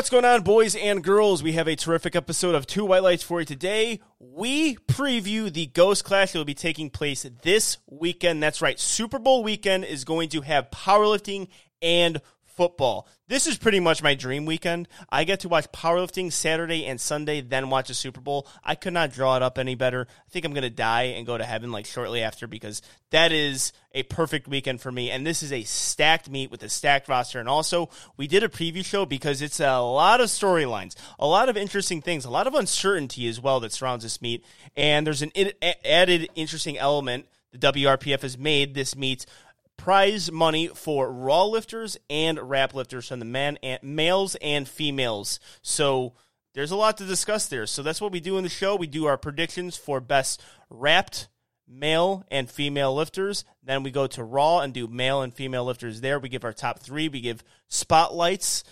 What's going on, boys and girls? We have a terrific episode of Two White Lights for you today. We preview the Ghost Clash that will be taking place this weekend. That's right, Super Bowl weekend is going to have powerlifting and football. This is pretty much my dream weekend. I get to watch powerlifting Saturday and Sunday, then watch a Super Bowl. I could not draw it up any better. I think I'm going to die and go to heaven like shortly after because that is a perfect weekend for me. And this is a stacked meet with a stacked roster. And also, we did a preview show because it's a lot of storylines, a lot of interesting things, a lot of uncertainty as well that surrounds this meet. And there's an added interesting element the WRPF has made this meet prize money for raw lifters and wrap lifters from the man and males and females. So there's a lot to discuss there. So that's what we do in the show. We do our predictions for best wrapped male and female lifters. Then we go to Raw and do male and female lifters there. We give our top three. We give spotlights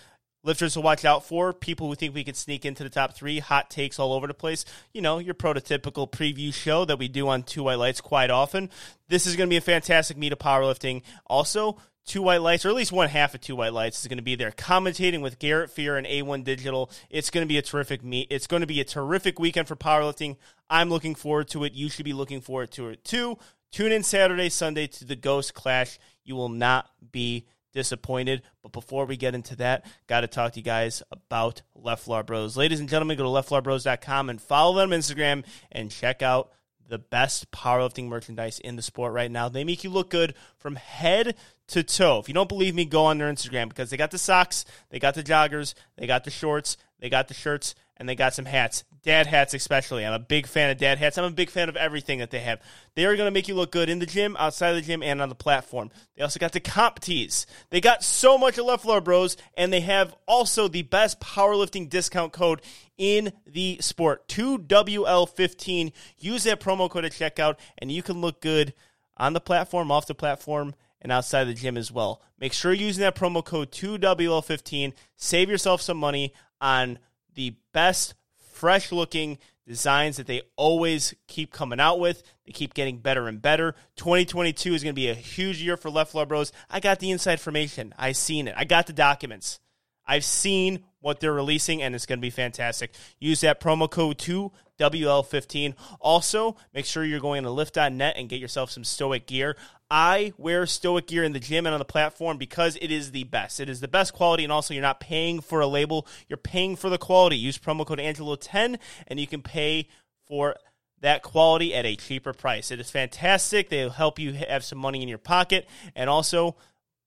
lifters to watch out for, people who think we could sneak into the top three, hot takes all over the place. You know, your prototypical preview show that we do on Two White Lights quite often. This is going to be a fantastic meet of powerlifting. Also, Two White Lights, or at least one half of Two White Lights, is going to be there commentating with Garrett Fear and A1 Digital. It's going to be a terrific meet. It's going to be a terrific weekend for powerlifting. I'm looking forward to it. You should be looking forward to it too. Tune in Saturday, Sunday to the Ghost Clash. You will not be disappointed. But before we get into that, got to talk to you guys about Leflar Bros. Ladies and gentlemen, go to leflarbros.com and follow them on Instagram and check out the best powerlifting merchandise in the sport right now. They make you look good from head to toe. If you don't believe me, go on their Instagram because they got the socks, they got the joggers, they got the shorts, they got the shirts, and they got some hats. Dad hats, especially. I'm a big fan of dad hats. I'm a big fan of everything that they have. They are going to make you look good in the gym, outside of the gym, and on the platform. They also got the comp tees. They got so much of Leflar Bros, and they have also the best powerlifting discount code in the sport. 2WL15. Use that promo code at checkout, and you can look good on the platform, off the platform, and outside the gym as well. Make sure you're using that promo code 2WL15. Save yourself some money on the best, fresh looking designs that they always keep coming out with. They keep getting better and better. 2022 is going to be a huge year for Leflar Bros. I got the inside information. I seen it. I got the documents. I've seen what they're releasing, and it's going to be fantastic. Use that promo code 2WL15. Also, make sure you're going to lift.net and get yourself some Stoic gear. I wear Stoic gear in the gym and on the platform because it is the best. It is the best quality, and also you're not paying for a label, you're paying for the quality. Use promo code Angelo10, and you can pay for that quality at a cheaper price. It is fantastic. They'll help you have some money in your pocket and also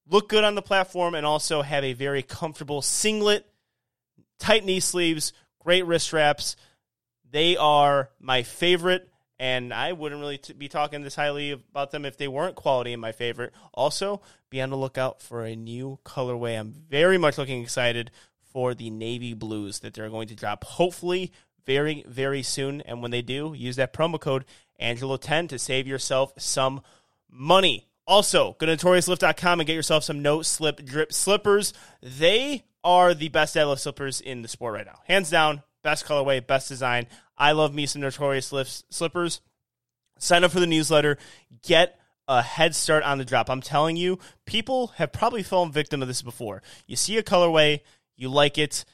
look good on the platform and also have a very comfortable singlet, tight knee sleeves, great wrist straps. They are my favorite and I wouldn't really t- be talking this highly about them if they weren't quality and my favorite. Also, be on the lookout for a new colorway. I'm very much looking excited for the navy blues that they're going to drop. Hopefully, very very soon. And when they do, use that promo code Angelo10 to save yourself some money. Also, go to notoriouslift.com and get yourself some no slip drip slippers. They are the best deadlift slippers in the sport right now. Hands down, best colorway, best design. I love me some Notorious Lift slippers. Sign up for the newsletter. Get a head start on the drop. I'm telling you, people have probably fallen victim of this before. You see a colorway, you like it,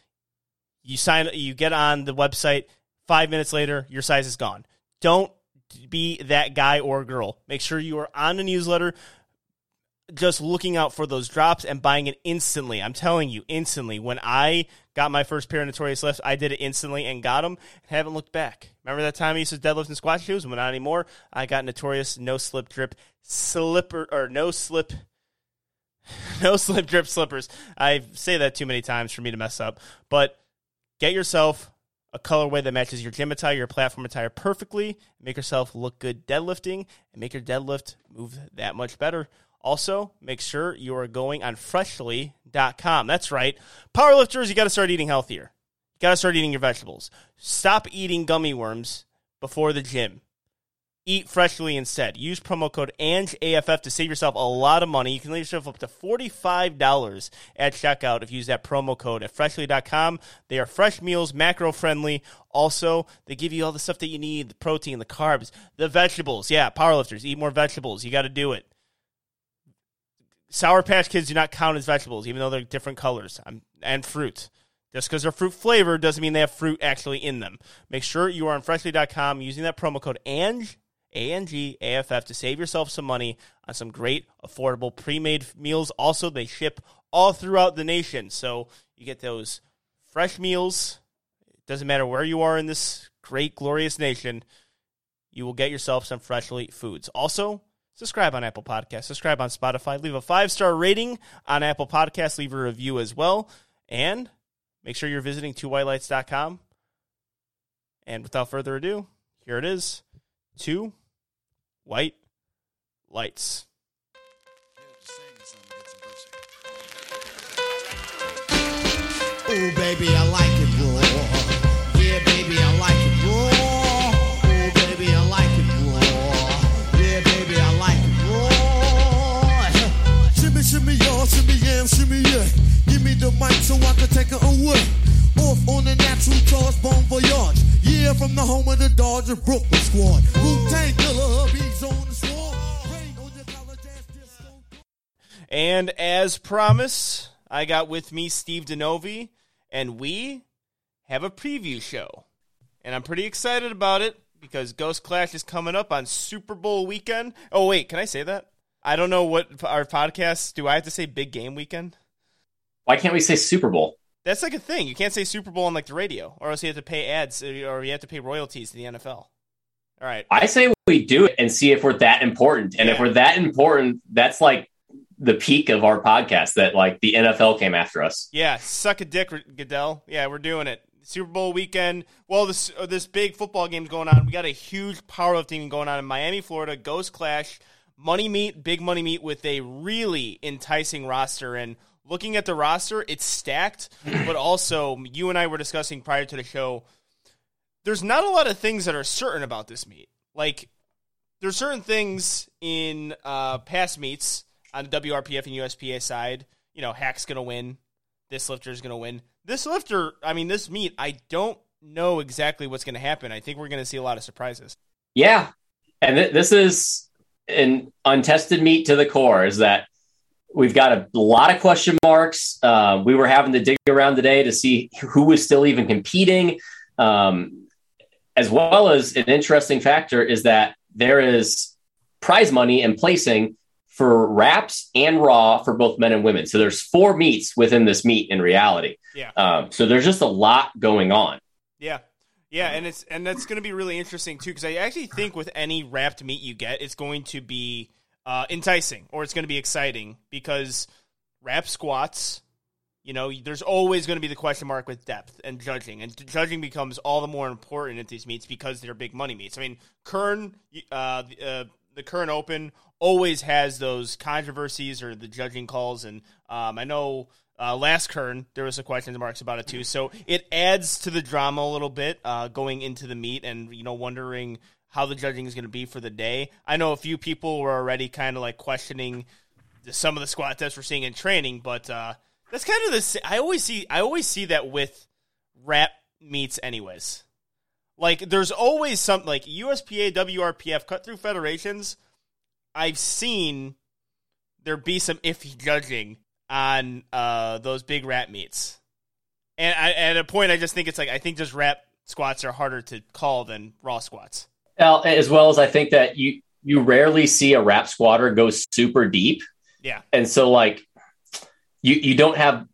you sign, you get on the website. Five minutes later, your size is gone. Don't be that guy or girl. Make sure you are on the newsletter just looking out for those drops and buying it instantly. I'm telling you, instantly. When I got my first pair of Notorious lifts, I did it instantly and got them and haven't looked back. Remember that time I used to deadlift and squat shoes? Well, not anymore. I got Notorious no slip drip slipper or no slip. No slip drip slippers. I say that too many times for me to mess up. But get yourself a colorway that matches your gym attire, your platform attire perfectly. Make yourself look good deadlifting and make your deadlift move that much better. Also, make sure you are going on freshly.com. That's right. Powerlifters, you got to start eating healthier. You got to start eating your vegetables. Stop eating gummy worms before the gym. Eat freshly instead. Use promo code ANGAFF to save yourself a lot of money. You can save yourself up to $45 at checkout if you use that promo code at freshly.com. They are fresh meals, macro friendly. Also, they give you all the stuff that you need the protein, the carbs, the vegetables. Yeah, powerlifters, eat more vegetables. You got to do it. Sour Patch Kids do not count as vegetables, even though they're different colors. And fruit. Just because they're fruit flavored doesn't mean they have fruit actually in them. Make sure you are on freshly.com using that promo code ANG, A-N-G, A-F-F to save yourself some money on some great, affordable, pre-made meals. Also, they ship all throughout the nation. So you get those fresh meals. It doesn't matter where you are in this great, glorious nation. You will get yourself some freshly foods. Also, subscribe on Apple Podcasts, subscribe on Spotify, leave a five star rating on Apple Podcasts, leave a review as well. And make sure you're visiting twowhitelights.com. And without further ado, here it is two white lights. Oh, baby, I like it Shimmy, y'all, shimmy, yeah, shimmy, yeah. Give me the mic so I can take it away. Off on the natural charge, voyage. Yeah, from the home of the Brooklyn squad. Killer, on the disco. And as promised, I got with me Steve Denovi, and we have a preview show. And I'm pretty excited about it because Ghost Clash is coming up on Super Bowl weekend. Oh, wait, can I say that? I don't know what our podcast, do I have to say big game weekend? Why can't we say Super Bowl? That's like a thing. You can't say Super Bowl on like the radio, or else you have to pay ads, or you have to pay royalties to the NFL. All right. I say we do it and see if we're that important. And if we're that important, that's like the peak of our podcast that like the NFL came after us. Yeah, suck a dick, Goodell. Yeah, we're doing it. Super Bowl weekend. Well, this uh, this big football game's going on. We got a huge powerlifting going on in Miami, Florida. Ghost Clash, money meet, big money meet with a really enticing roster. And looking at the roster, it's stacked. but also, you and I were discussing prior to the show. There's not a lot of things that are certain about this meet. Like, there's certain things in uh, past meets on the WRPF and USPA side. You know, Hack's gonna win. This lifter is gonna win. This lifter, I mean, this meet, I don't know exactly what's gonna happen. I think we're gonna see a lot of surprises. Yeah. And th- this is an untested meet to the core is that we've got a lot of question marks. Uh, we were having to dig around today to see who was still even competing. Um, as well as an interesting factor is that there is prize money and placing for wraps and raw for both men and women. So there's four meets within this meet in reality. Yeah. Um, so there's just a lot going on. Yeah. Yeah, and it's and that's going to be really interesting too because I actually think with any wrapped meet you get, it's going to be uh, enticing or it's going to be exciting because wrap squats, you know, there's always going to be the question mark with depth and judging, and judging becomes all the more important at these meets because they're big money meets. I mean, Kern, uh, the, uh, the Kern Open always has those controversies or the judging calls, and um, I know uh, last Kern, there was some question marks about it too. So it adds to the drama a little bit uh, going into the meet and, you know, wondering how the judging is going to be for the day. I know a few people were already kind of like questioning some of the squat tests we're seeing in training, but uh, that's kind of the. I always see. I always see that with wrap meets, anyways. Like, there's always some like USPA, WRPF, cut through federations. I've seen there be some iffy judging on uh, those big wrap meets. And I, at a point, I just think it's like I think just wrap squats are harder to call than raw squats. Well, as well as I think that you you rarely see a wrap squatter go super deep, Yeah, and so like you you don't have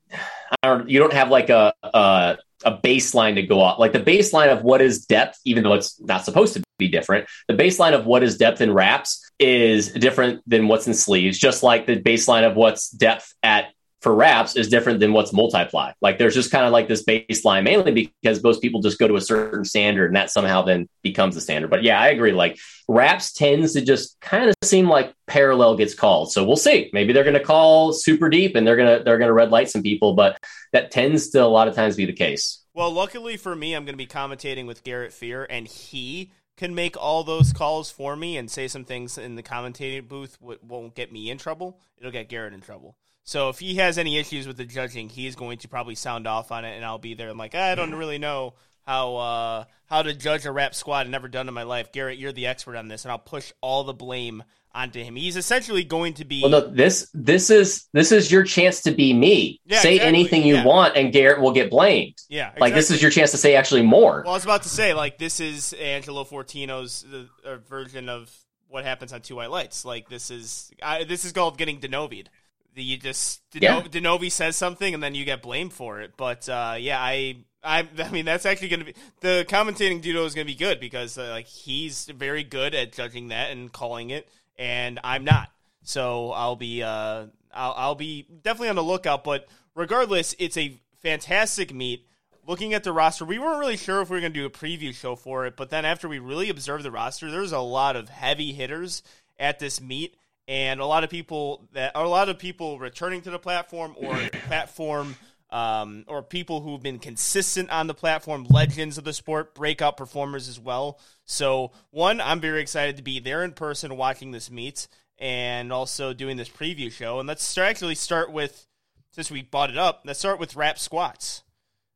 I don't you don't have like a a, a baseline to go off like the baseline of what is depth, even though it's not supposed to be different. The baseline of what is depth in wraps is different than what's in sleeves, just like the baseline of what's depth at for wraps is different than what's multiply. Like there's just kind of like this baseline, mainly because most people just go to a certain standard and that somehow then becomes the standard. But yeah, I agree. Like wraps tends to just kind of seem like parallel gets called. So we'll see. Maybe they're to call super deep and they're to they're to red light some people, but that tends to a lot of times be the case. Well, luckily for me, I'm going to be commentating with Garrett Fear, and he can make all those calls for me and say some things in the commentating booth w- won't get me in trouble. It'll get Garrett in trouble. So if he has any issues with the judging, he's going to probably sound off on it, and I'll be there. I'm like, I don't really know how uh, how to judge a wrap squad. I've never done in my life. Garrett, you're the expert on this, and I'll push all the blame onto him. He's essentially going to be. Well, no, this this is this is your chance to be me. Yeah, say exactly. anything you Yeah. want, and Garrett will get blamed. yeah, Like this is your chance to say actually more. Well, I was about to say, like, this is Angelo Fortino's uh, version of what happens on Two White Lights. Like, this is I, this is called getting denovied. You just Deno- Yeah. Denovi says something and then you get blamed for it. But uh, yeah, I, I I mean that's actually going to be the commentating duo is going to be good because uh, like he's very good at judging that and calling it, and I'm not. So I'll be uh I'll, I'll be definitely on the lookout. But regardless, it's a fantastic meet looking at the roster, we weren't really sure if we were going to do a preview show for it, but then after we really observed the roster, there's a lot of heavy hitters at this meet, and a lot of people that a lot of people returning to the platform or platform. Um, or people who've been consistent on the platform, legends of the sport, breakout performers as well. So, one, I'm very excited to be there in person watching this meet and also doing this preview show. And let's start, actually start with, since we bought it up, let's start with wrap squats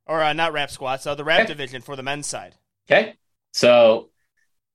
or uh, not wrap squats, uh, the wrap Okay. division for the men's side. Okay. So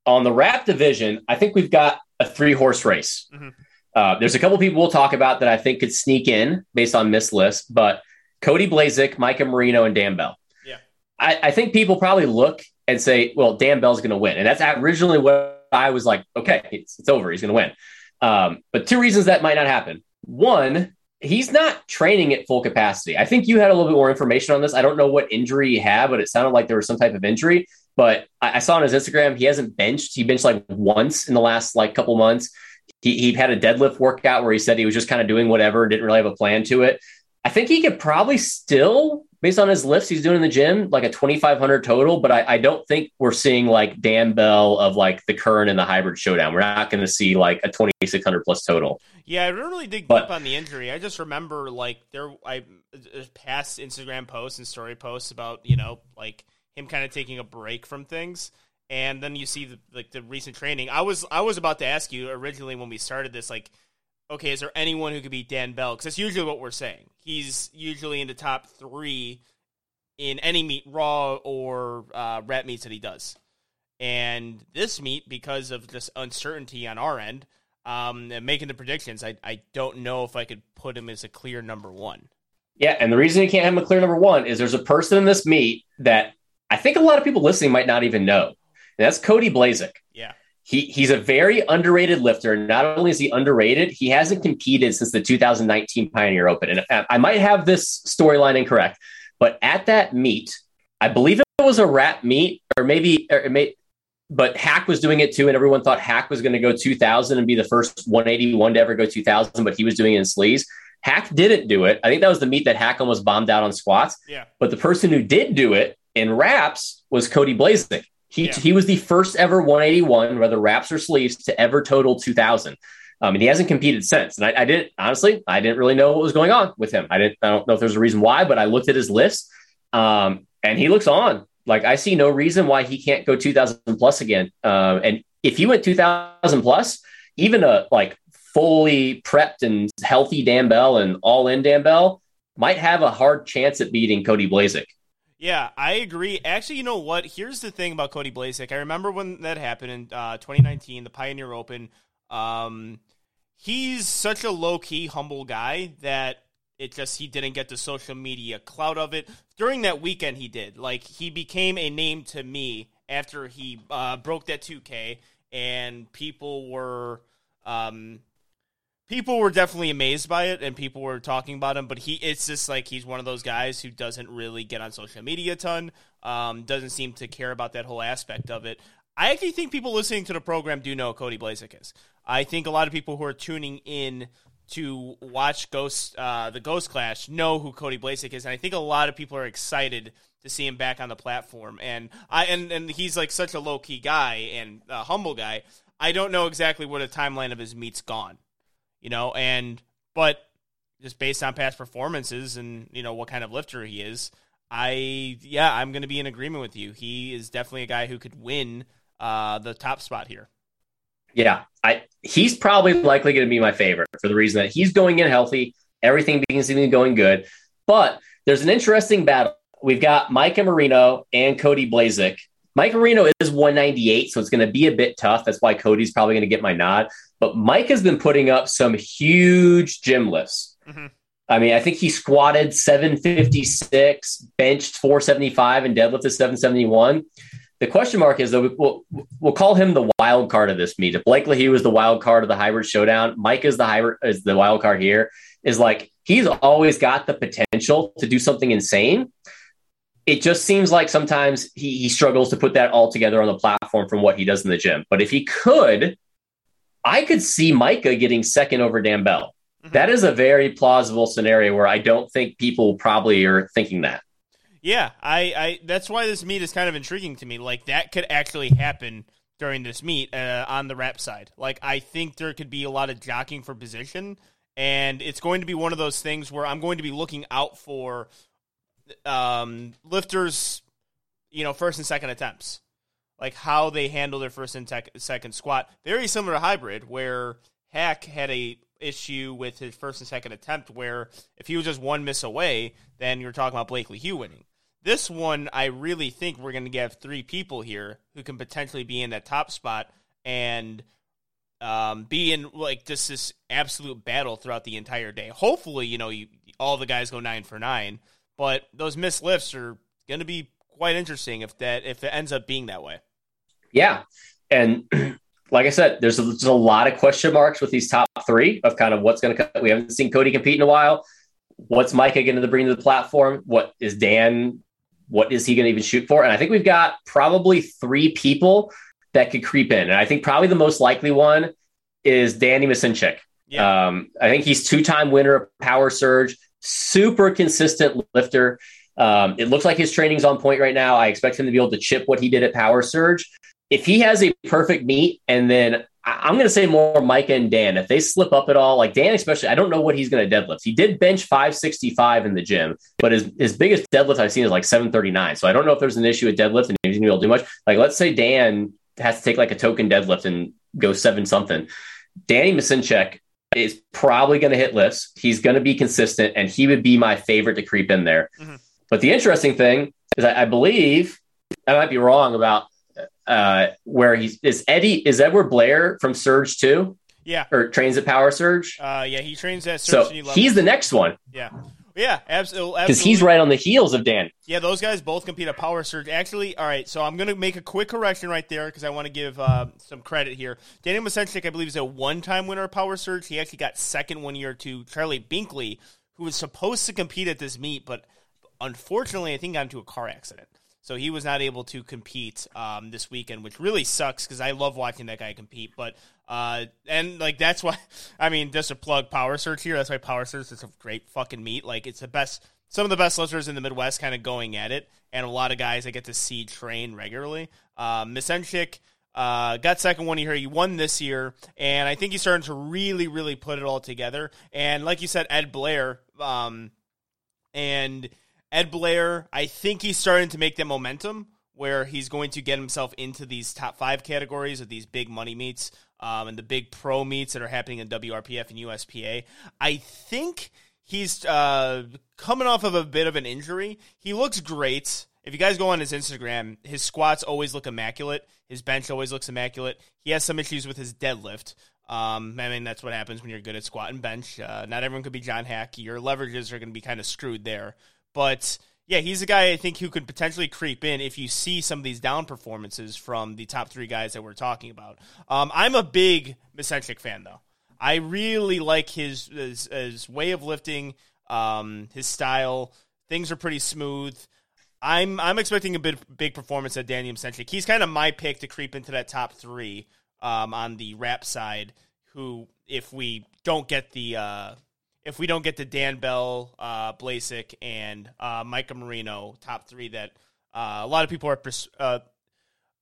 on the wrap division, I think we've got a three horse race. Mhm. Uh, there's a couple people we'll talk about that I think could sneak in based on this list, but Cody Blazik, Micah Marino, and Dan Bell. Yeah. I, I think people probably look and say, well, Dan Bell's going to win. And that's originally what I was like, okay, it's, it's over. He's going to win. Um, but two reasons that might not happen. One, he's not training at full capacity. I think you had a little bit more information on this. I don't know what injury he had, but it sounded like there was some type of injury. But I, I saw on his Instagram he hasn't benched. He benched like once in the last like couple months. He, he had a deadlift workout where he said he was just kind of doing whatever, didn't really have a plan to it. I think he could probably still, based on his lifts he's doing in the gym, like a 2,500 total. But I, I don't think we're seeing like Dan Bell of like the current and the hybrid showdown. We're not going to see like a 2,600 plus total. Yeah, I didn't really dig But- deep on the injury. I just remember like there, I uh, past Instagram posts and story posts about you know like him kind of taking a break from things, and then you see the, like the recent training. I was I was about to ask you originally when we started this like. Okay, is there anyone who could beat Dan Bell? Because that's usually what we're saying. He's usually in the top three in any meet, raw or uh, rep meets that he does. And this meet, because of this uncertainty on our end, um, making the predictions, I, I don't know if I could put him as a clear number one. Yeah, and the reason you can't have him a clear number one is there's a person in this meet that I think a lot of people listening might not even know. And that's Cody Blazik. He he's a very underrated lifter. Not only is he underrated, he hasn't competed since the 2019 Pioneer Open. And I I might have this storyline incorrect, but at that meet, I believe it was a rap meet, or maybe or it may, but Hack was doing it too, and everyone thought Hack was going to go 2000 and be the first 181 to ever go 2000, but he was doing it in sleeves. Hack didn't do it. I think that was the meet that Hack almost bombed out on squats. Yeah. But the person who did do it in wraps was Cody Blazik. He, Yeah. he was the first ever 181, whether wraps or sleeves, to ever total 2000. Um, and he hasn't competed since. And I, I didn't, honestly, I didn't really know what was going on with him. I didn't, I don't know if there's a reason why, but I looked at his list um, and he looks on. Like I see no reason why he can't go 2000 plus again. Um, and if you went 2000 plus, even a like fully prepped and healthy Dan Bell and all in Dan Bell might have a hard chance at beating Cody Blazik. Yeah, I agree. Actually, you know what? Here's the thing about Cody Blazik. I remember when that happened in uh, 2019, the Pioneer Open. Um, he's such a low key, humble guy that it just he didn't get the social media clout of it. During that weekend, he did. Like he became a name to me after he uh, broke that 2K, and people were. Um, people were definitely amazed by it and people were talking about him but he it's just like he's one of those guys who doesn't really get on social media a ton um, doesn't seem to care about that whole aspect of it. I actually think people listening to the program do know cody Blazik is. I think a lot of people who are tuning in to watch ghost uh, the ghost clash know who cody Blazik is and i think a lot of people are excited to see him back on the platform. And i and, and he's like such a low-key guy and a humble guy. I don't know exactly what a timeline of his meet's gone you know, and but just based on past performances and you know what kind of lifter he is, I yeah, I'm going to be in agreement with you. He is definitely a guy who could win uh, the top spot here. Yeah, I he's probably likely going to be my favorite for the reason that he's going in healthy, everything seems to be going good. But there's an interesting battle we've got Micah Marino and Cody Blazik. Mike Marino is 198, so it's going to be a bit tough. That's why Cody's probably going to get my nod. But Mike has been putting up some huge gym lifts. Mhm. I mean, I think he squatted 756, benched 475, and deadlifted 771. The question mark is though we'll, we'll call him the wild card of this meet. If Blake Lahey was the wild card of the hybrid showdown, Mike is the hybrid is the wild card here. Is like he's always got the potential to do something insane. It just seems like sometimes he, he struggles to put that all together on the platform from what he does in the gym. But if he could, I could see Micah getting second over Dan Bell. Mhm. That is a very plausible scenario where I don't think people probably are thinking that. Yeah, I, I that's why this meet is kind of intriguing to me. Like that could actually happen during this meet uh, on the rep side. Like I think there could be a lot of jockeying for position, and it's going to be one of those things where I'm going to be looking out for um, lifters, you know, first and second attempts, like how they handle their first and tec- second squat. Very similar to hybrid, where Hack had a issue with his first and second attempt, where if he was just one miss away, then you're talking about Blake Lahey winning. This one, I really think we're going to have three people here who can potentially be in that top spot and um, be in like just this absolute battle throughout the entire day. Hopefully, you know, you, all the guys go nine for nine, but those missed lifts are going to be quite interesting if that if it ends up being that way. Yeah. And like I said, there's a, there's a lot of question marks with these top three of kind of what's going to come. We haven't seen Cody compete in a while. What's Micah going to bring to the platform? What is Dan? What is he going to even shoot for? And I think we've got probably three people that could creep in. And I think probably the most likely one is Danny Masinchik. Yeah. Um, I think he's two-time winner of Power Surge, super consistent lifter. Um, it looks like his training's on point right now. I expect him to be able to chip what he did at Power Surge. If he has a perfect meet, and then I'm going to say more Micah and Dan. If they slip up at all, like Dan especially, I don't know what he's going to deadlift. He did bench 565 in the gym, but his, his biggest deadlift I've seen is like 739. So I don't know if there's an issue with deadlift and he's going to be able to do much. Like let's say Dan has to take like a token deadlift and go seven something. Danny Masinchek is probably going to hit lifts. He's going to be consistent, and he would be my favorite to creep in there. Mhm. But the interesting thing is, I, I believe I might be wrong about uh, where he's is Eddie is Edward Blair from Surge Two Yeah. or trains at Power Surge. Uh, yeah, he trains at Surge. So he's the next one yeah. Yeah, absolutely. because he's right on the heels of Dan. Yeah, those guys both compete at Power Surge. Actually, all right, so I'm going to make a quick correction right there because I want to give uh, some credit here. Daniel Masenchik, I believe, is a one time winner of Power Surge. He actually got second one year to Charlie Binkley, who was supposed to compete at this meet, but unfortunately, I think got into a car accident. So he was not able to compete um, this weekend, which really sucks because I love watching that guy compete. But uh, and like that's why I mean just a plug Power Surge here. That's why Power Surge is a great fucking meet. Like it's the best, some of the best lifters in the Midwest kind of going at it, and a lot of guys I get to see train regularly. Um, Misenchik uh, got second one year. He won this year, and I think he's starting to really, really put it all together. And like you said, Ed Blair, um, and Ed Blair, I think he's starting to make that momentum where he's going to get himself into these top five categories of these big money meets um, and the big pro meets that are happening in WRPF and USPA. I think he's uh, coming off of a bit of an injury. He looks great. If you guys go on his Instagram, his squats always look immaculate. His bench always looks immaculate. He has some issues with his deadlift. Um, I mean, that's what happens when you're good at squat and bench. Uh, not everyone could be John Hack. Your leverages are going to be kind of screwed there. But yeah, he's a guy I think who could potentially creep in if you see some of these down performances from the top three guys that we're talking about. Um, I'm a big Misenchik fan, though. I really like his his, his way of lifting, um, his style. Things are pretty smooth. I'm I'm expecting a big big performance at Danny Misenchik. He's kind of my pick to creep into that top three um, on the wrap side. Who, if we don't get the uh, if we don't get to Dan Bell, uh, and uh, Micah Marino top three that uh, a lot of people are pres- uh,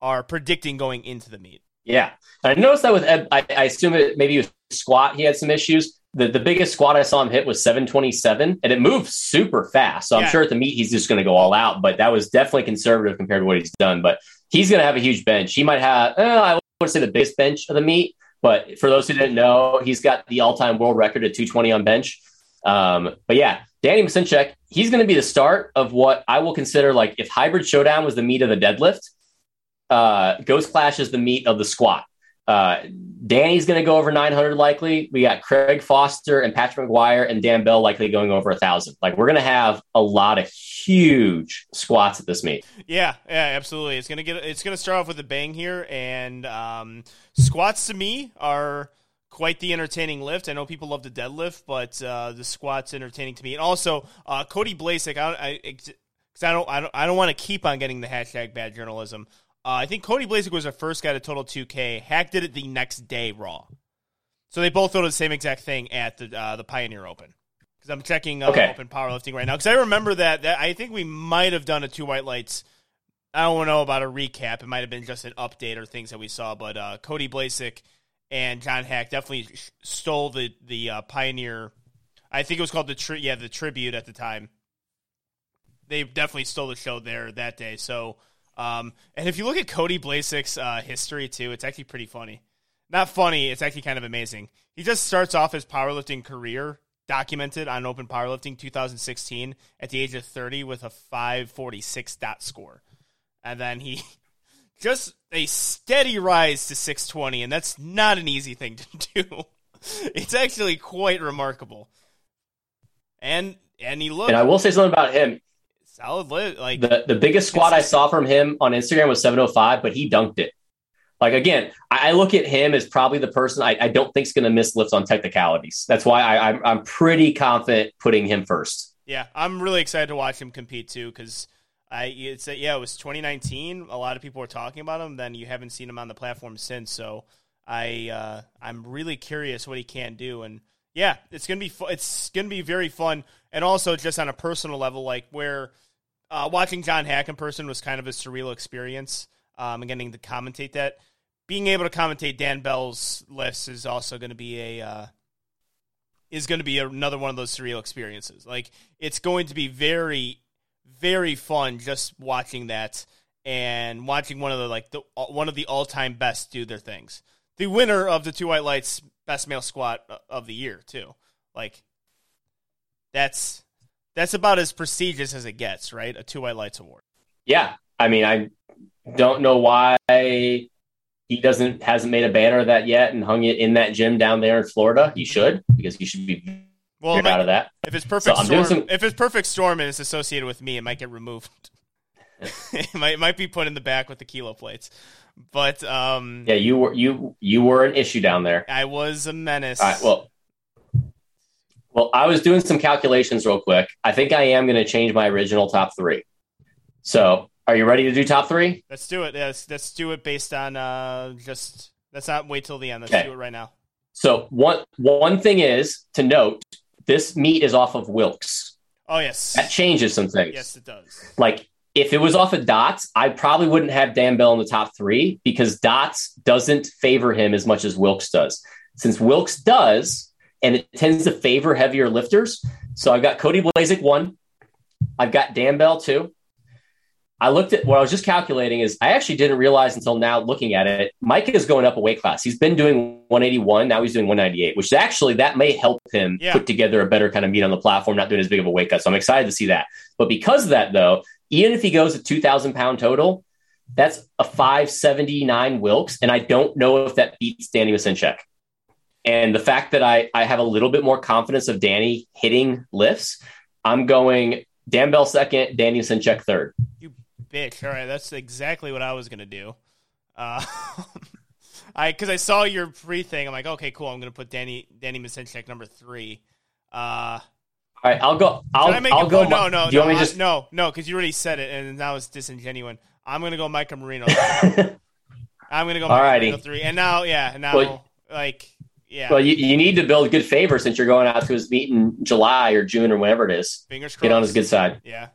are predicting going into the meet. Yeah, I noticed that with Ed. I, I assume it maybe with squat he had some issues. The the biggest squat I saw him hit was 727, and it moved super fast. So I'm Yeah. sure at the meet he's just going to go all out. But that was definitely conservative compared to what he's done. But he's going to have a huge bench. He might have. Uh, I wouldn't say the biggest bench of the meet, but for those who didn't know, he's got the all time world record at 220 on bench. Um, but yeah, Danny Masinchek, he's going to be the start of what I will consider like if Hybrid Showdown was the meat of the deadlift, uh, Ghost Clash is the meat of the squat. Uh, Danny's going to go over 900 likely. We got Craig Foster and Patrick McGuire and Dan Bell likely going over a thousand. Like we're going to have a lot of huge squats at this meet. Yeah, yeah, absolutely. It's gonna get it's gonna start off with a bang here, and um, squats to me are quite the entertaining lift. I know people love the deadlift, but uh, the squats entertaining to me. And also, uh, Cody Blasek, I, I, I don't, I don't, I don't want to keep on getting the hashtag bad journalism. Uh, I think Cody Blasek was the first guy to total 2K. Hack did it the next day raw. So they both totaled the same exact thing at the uh, the Pioneer Open. Because I'm checking uh, Okay. Open Powerlifting right now. Because I remember that, that I think we might have done a two white lights. I don't know about a recap. It might have been just an update or things that we saw. But uh, Cody Blasek and John Hack definitely sh- stole the the uh, Pioneer. I think it was called the tri- yeah the tribute at the time. They definitely stole the show there that day. So, um, and if you look at Cody Blasek's uh, history too, it's actually pretty funny. Not funny. It's actually kind of amazing. He just starts off his powerlifting career documented on Open Powerlifting 2016 at the age of 30 with a 546 dot score, and then he just a steady rise to 620, and that's not an easy thing to do. It's actually quite remarkable. And and he looked And I will say something about him. Solid like The the biggest squat I saw from him on Instagram was 705, but he dunked it. Like again, I, I look at him as probably the person I, I don't think is going to miss lifts on technicalities. That's why I, I'm I'm pretty confident putting him first. Yeah, I'm really excited to watch him compete too because I it's yeah it was 2019. A lot of people were talking about him. Then you haven't seen him on the platform since. So I uh, I'm really curious what he can do. And yeah, it's gonna be fu- it's gonna be very fun. And also just on a personal level, like where uh, watching John Hack in person was kind of a surreal experience. Um, and getting to commentate that, being able to commentate Dan Bell's list is also going to be a uh, is going to be another one of those surreal experiences. Like it's going to be very, very fun just watching that and watching one of the like the one of the all time best do their things. The winner of the two white lights best male squat of the year too. Like that's that's about as prestigious as it gets, right? A two white lights award. Yeah, I mean, I don't know why he doesn't hasn't made a banner of that yet and hung it in that gym down there in Florida. He should because he should be Well, out of that. if it's perfect So storm, some- if it's perfect storm and it's associated with me, it might get removed. it might it might be put in the back with the kilo plates. But um, Yeah, you were you you were an issue down there. I was a menace. Right, well, well, I was doing some calculations real quick. I think I am going to change my original top three. So, are you ready to do top three? let's do it. Let's let's do it based on uh, just let's not wait till the end. Let's Okay. do it right now. So, one one thing is to note: this meet is off of Wilks. Oh yes, That changes some things. yes it does. Like if it was off of Dots, I probably wouldn't have Dan Bell in the top three because Dots doesn't favor him as much as Wilks does. Since Wilks does, and it tends to favor heavier lifters. So I've got Cody Blazek one. I've got Dan Bell two. I looked at what I was just calculating is I actually didn't realize until now looking at it. Mike is going up a weight class. He's been doing 181. Now he's doing 198, which actually that may help him Yeah. put together a better kind of meet on the platform, not doing as big of a weight cut. So I'm excited to see that. But because of that, though, even if he goes a 2,000 pound total, that's a 579 Wilks. And I don't know if that beats Danny Masinchek. And the fact that I, I have a little bit more confidence of Danny hitting lifts, I'm going Dan Bell second, Danny Masinchek third. You bitch. All right, that's exactly what I was gonna do. Uh, I because I saw your pre thing. I'm like, okay, cool. I'm gonna put Danny Danny Masinchek number three. Uh, All right, I'll go. I'll, Can I make I'll it, go. no, no, Do you no, want me I- just? no, no, because you already said it, and now it's disingenuous. I'm gonna go Micah Marino. I'm gonna go Micah Alrighty. Marino three, and now, yeah, now, Well- like, yeah, well, you, you need to build good favor since you're going out to his meet in July or June or whenever it is. fingers crossed. Get on his good side. Yeah.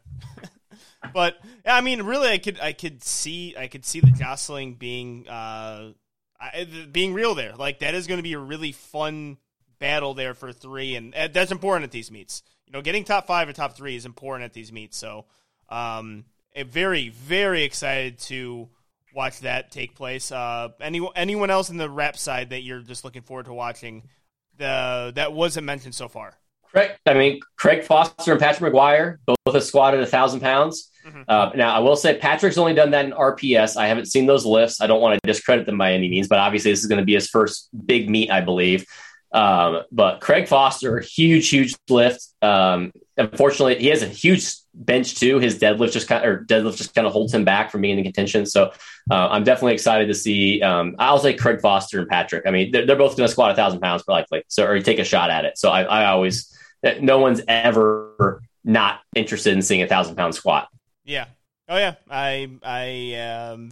but yeah, I mean, really, I could, I could see, I could see the jostling being, uh, I, being real there. Like that is going to be a really fun battle there for three, and uh, that's important at these meets. You know, getting top five or top three is important at these meets. So, um, a very, very excited to watch that take place. Uh, any anyone else in the rep side that you're just looking forward to watching? The that wasn't mentioned so far. Craig, I mean, Craig Foster and Patrick McGuire both have squatted a thousand pounds. Mhm. Uh, now, I will say Patrick's only done that in RPS. I haven't seen those lifts. I don't want to discredit them by any means, but obviously this is going to be his first big meet, I believe. Um, but Craig Foster, huge, huge lift. Um, unfortunately, he has a huge bench too. His deadlift just kind or deadlift just kind of holds him back from being in contention. So uh, I'm definitely excited to see. Um, I'll say Craig Foster and Patrick. I mean, they're, they're both going to squat a thousand pounds likely, so or take a shot at it. So I, I always no one's ever not interested in seeing a thousand pound squat. Yeah. Oh yeah. I I am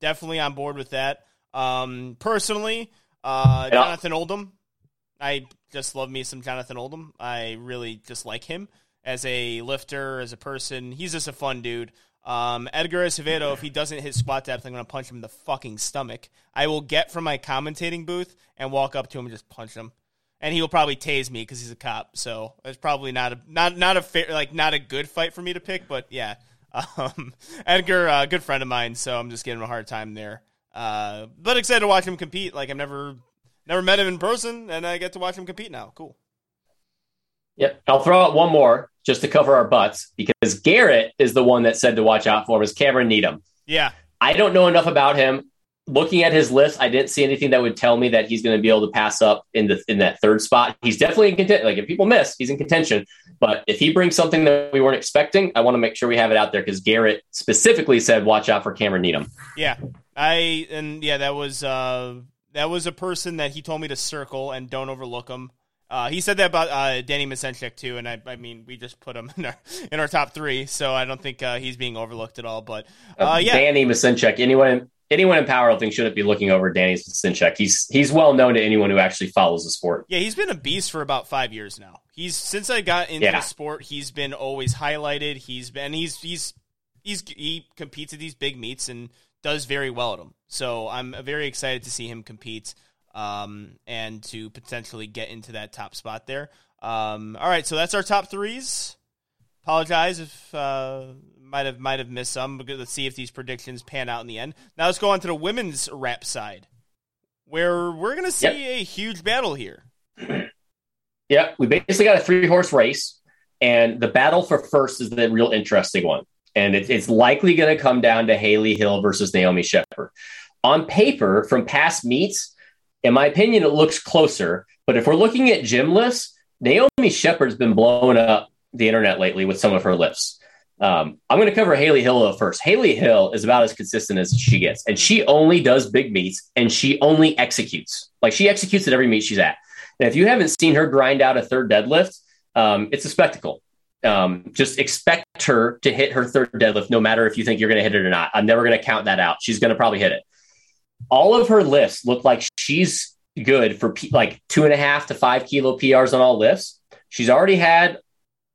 definitely on board with that. Um, personally, uh, Yeah. Jonathan Oldham. I just love me some Jonathan Oldham. I really just like him as a lifter, as a person. He's just a fun dude. Um, Edgar Acevedo, if he doesn't hit squat depth, I'm going to punch him in the fucking stomach. I will get from my commentating booth and walk up to him and just punch him. And he will probably tase me because he's a cop. So it's probably not a not not a fair like not a good fight for me to pick. But yeah, um, Edgar, uh, good friend of mine. So I'm just giving him a hard time there. Uh, but excited to watch him compete. Like I've never never met him in person, and I get to watch him compete now. Cool. Yep. I'll throw out one more just to cover our butts because Garrett is the one that said to watch out for him is Cameron Needham. Yeah, I don't know enough about him. Looking at his list, I didn't see anything that would tell me that he's going to be able to pass up in the in that third spot. He's definitely in contention. Like if people miss, he's in contention. But if he brings something that we weren't expecting, I want to make sure we have it out there because Garrett specifically said, "Watch out for Cameron Needham." yeah. I and yeah, that was uh that was a person that he told me to circle and don't overlook him. Uh, he said that about uh, Danny Masenchik too, and I, I mean, we just put him in our in our top three, so I don't think uh, he's being overlooked at all. But uh, yeah, Danny Masinchek. Anyone anyone in powerlifting shouldn't be looking over Danny Masinchek. He's he's well known to anyone who actually follows the sport. Yeah, he's been a beast for about five years now. He's since I got into Yeah. the sport, he's been always highlighted. He's been he's he's he's he competes at these big meets and does very well at them. So I'm very excited to see him compete um, and to potentially get into that top spot there. Um, all right, so that's our top threes. Apologize if uh, might have might have missed some. But let's see if these predictions pan out in the end. Now let's go on to the women's wrap side, where we're going to see Yep. a huge battle here. Yeah, we basically got a three horse race, and the battle for first is the real interesting one. And it, it's likely going to come down to Haley Hill versus Naomi Shepard. On paper, from past meets, in my opinion, it looks closer. But if we're looking at gym lifts, Naomi Shepard's been blowing up the internet lately with some of her lifts. Um, I'm going to cover Haley Hill first. Haley Hill is about as consistent as she gets, and she only does big meets and she only executes. Like she executes at every meet she's at. And if you haven't seen her grind out a third deadlift, um, it's a spectacle. Um, just expect her to hit her third deadlift, no matter if you think you're going to hit it or not. I'm never going to count that out. She's going to probably hit it. All of her lifts look like she's good for P- like two and a half to five kilo PRs on all lifts. She's already had.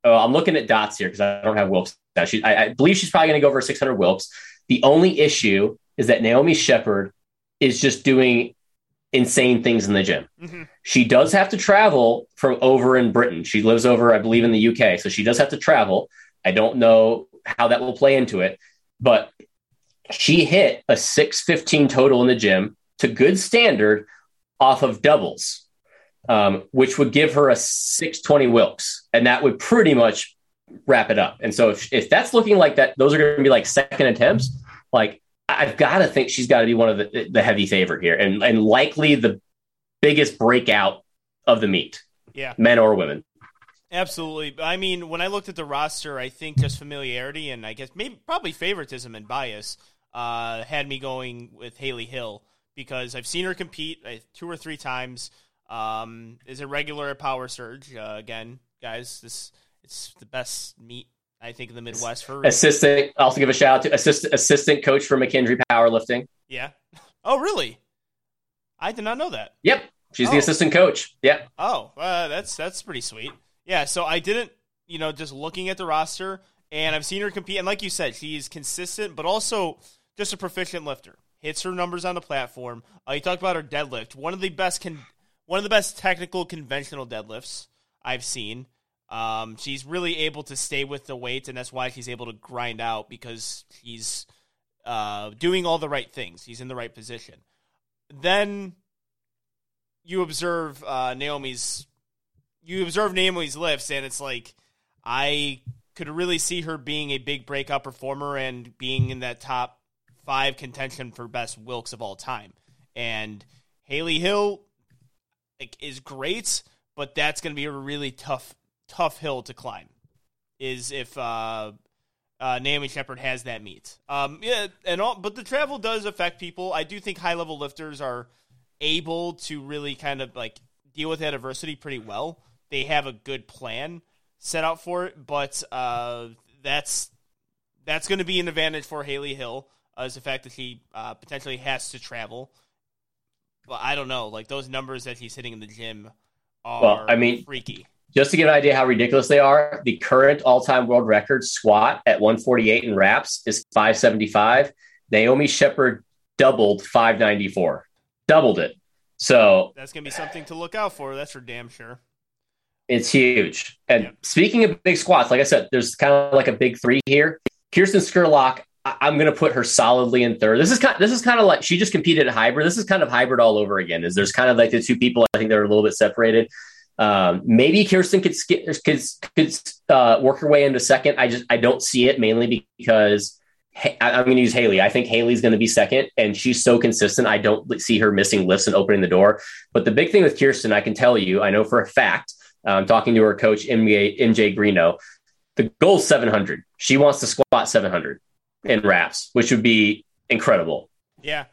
Oh, I'm looking at dots here because I don't have Wilks. Now. She, I, I believe she's probably going to go over 600 Wilks. The only issue is that Naomi Shepard is just doing insane things in the gym. Mhm. She does have to travel from over in Britain. She lives over, I believe, in the UK. So she does have to travel. I don't know how that will play into it, but she hit a 615 total in the gym to good standard off of doubles, um, which would give her a 620 Wilks. And that would pretty much wrap it up. And so if, if that's looking like that, those are going to be like second attempts. Like I've got to think she's got to be one of the, the heavy favorite here and, and likely the biggest breakout of the meet, Yeah, men or women. absolutely. I mean, when I looked at the roster, I think just familiarity and I guess maybe probably favoritism and bias uh, had me going with Haley Hill because I've seen her compete uh, two or three times. Um, is a regular at Power Surge. Uh, again, guys, this it's the best meet I think in the Midwest for. Assistant, also give a shout out to assistant, assistant coach for McKendree Powerlifting. Yeah. Oh, really? I did not know that. Yep. She's the Oh. assistant coach. Yep. Oh, uh, that's that's pretty sweet. Yeah, so I didn't, you know, just looking at the roster, and I've seen her compete, and like you said, she's consistent, but also just a proficient lifter. Hits her numbers on the platform. Uh, you talked about her deadlift, one of the best, con- one of the best technical conventional deadlifts I've seen. Um, she's really able to stay with the weight, and that's why she's able to grind out because he's uh, doing all the right things. He's in the right position. Then you observe uh, Naomi's you observe Naomi's lifts, and it's like I could really see her being a big breakout performer and being in that top five contention for best Wilks of all time. And Haley Hill like, is great, but that's going to be a really tough, tough hill to climb. Is if uh, uh, Naomi Shepard has that meet. Um, yeah, and all, but the travel does affect people. I do think high level lifters are able to really kind of like deal with that adversity pretty well. They have a good plan set out for it, but uh, that's that's going to be an advantage for Haley Hill uh, is the fact that he uh, potentially has to travel. But I don't know, like those numbers that he's hitting in the gym are Well, I mean- freaky. Just to give an idea how ridiculous they are, the current all-time world record squat at 148 in wraps is 575. Naomi Shepard doubled 594, doubled it. So That's going to be something to look out for. That's for damn sure. It's huge. And Yeah. speaking of big squats, like I said, there's kind of like a big three here. Kirsten Skurlock, I- I'm going to put her solidly in third. This is kind. This is kind of like she just competed at hybrid. This is kind of hybrid all over again. Is there's kind of like the two people I think they're a little bit separated. Um, maybe Kirsten could could could uh, work her way into second. I just I don't see it mainly because I- I'm going to use Haley. I think Haley's going to be second, and she's so consistent. I don't see her missing lifts and opening the door. But the big thing with Kirsten, I can tell you, I know for a fact, um, talking to her coach, MJ, MJ Greeno, the goal is 700. She wants to squat 700 in wraps, which would be incredible. Yeah.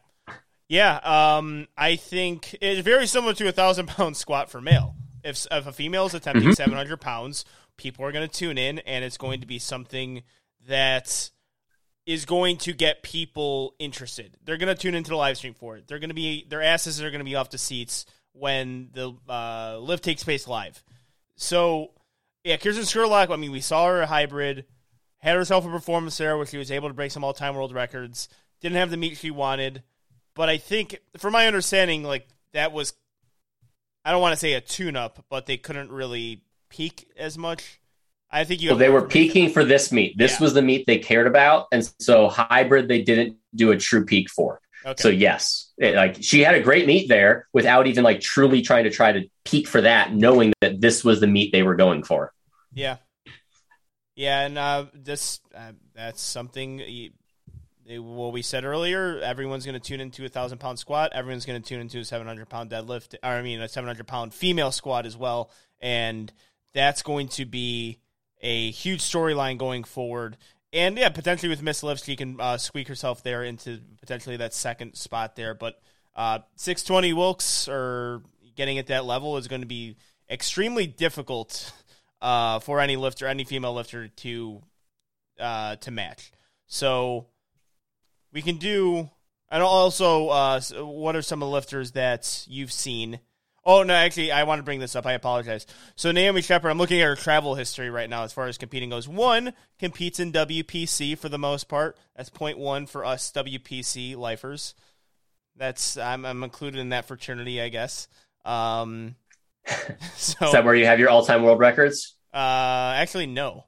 Yeah. Um, I think it's very similar to a thousand pound squat for male. If, if a female is attempting Mhm. 700 pounds, people are going to tune in and it's going to be something that is going to get people interested. They're going to tune into the live stream for it. They're going to be, their asses are going to be off the seats when the uh, live takes place live. So, yeah, Kirsten Sherlock, I mean, we saw her hybrid, had herself a performance there where she was able to break some all time world records, didn't have the meet she wanted. But I think, from my understanding, like that was, I don't want to say a tune up, but they couldn't really peak as much. I think you. Well, they were peaking for this meet. This Yeah. was the meet they cared about. And so hybrid, they didn't do a true peak for. Okay. So yes, it, like she had a great meet there without even like truly trying to try to peak for that, knowing that this was the meet they were going for. Yeah, yeah, and uh, this uh, that's something. What we said earlier, everyone's going to tune into a thousand pound squat. Everyone's going to tune into a seven hundred pound deadlift. Or I mean, a seven hundred pound female squat as well, and that's going to be a huge storyline going forward. And yeah, potentially with Miss she can uh, squeak herself there into potentially that second spot there. But uh, 620 Wilks or getting at that level is going to be extremely difficult uh, for any lifter, any female lifter to uh, to match. So we can do, and also, uh, what are some of the lifters that you've seen? Oh no, actually, I want to bring this up. I apologize. So Naomi Shepard, I'm looking at her travel history right now as far as competing goes. One competes in WPC for the most part. That's point one for us WPC lifers. That's I'm, I'm included in that fraternity, I guess. Um, so Is that where you have your all-time world records? uh, actually, no.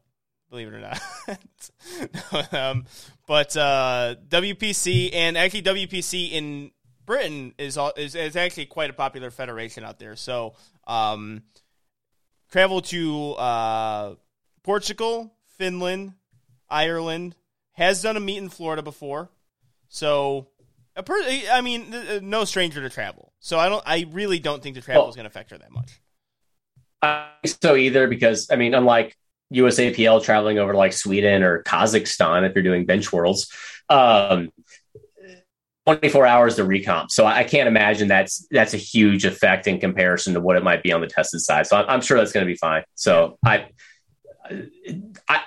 Believe it or not. um, but uh, WPC and actually WPC in Britain is, all, is is actually quite a popular federation out there. So, um, travel to uh, Portugal, Finland, Ireland. Has done a meet in Florida before. So, a per- I mean, uh, no stranger to travel. So I don't. I really don't think the travel is going to affect her that much. I think so either because I mean, unlike USAPL traveling over to like Sweden or Kazakhstan if you're doing bench worlds, um, 24 hours to recomp. So I can't imagine that's that's a huge effect in comparison to what it might be on the tested side. So I'm, I'm sure that's going to be fine. So I. I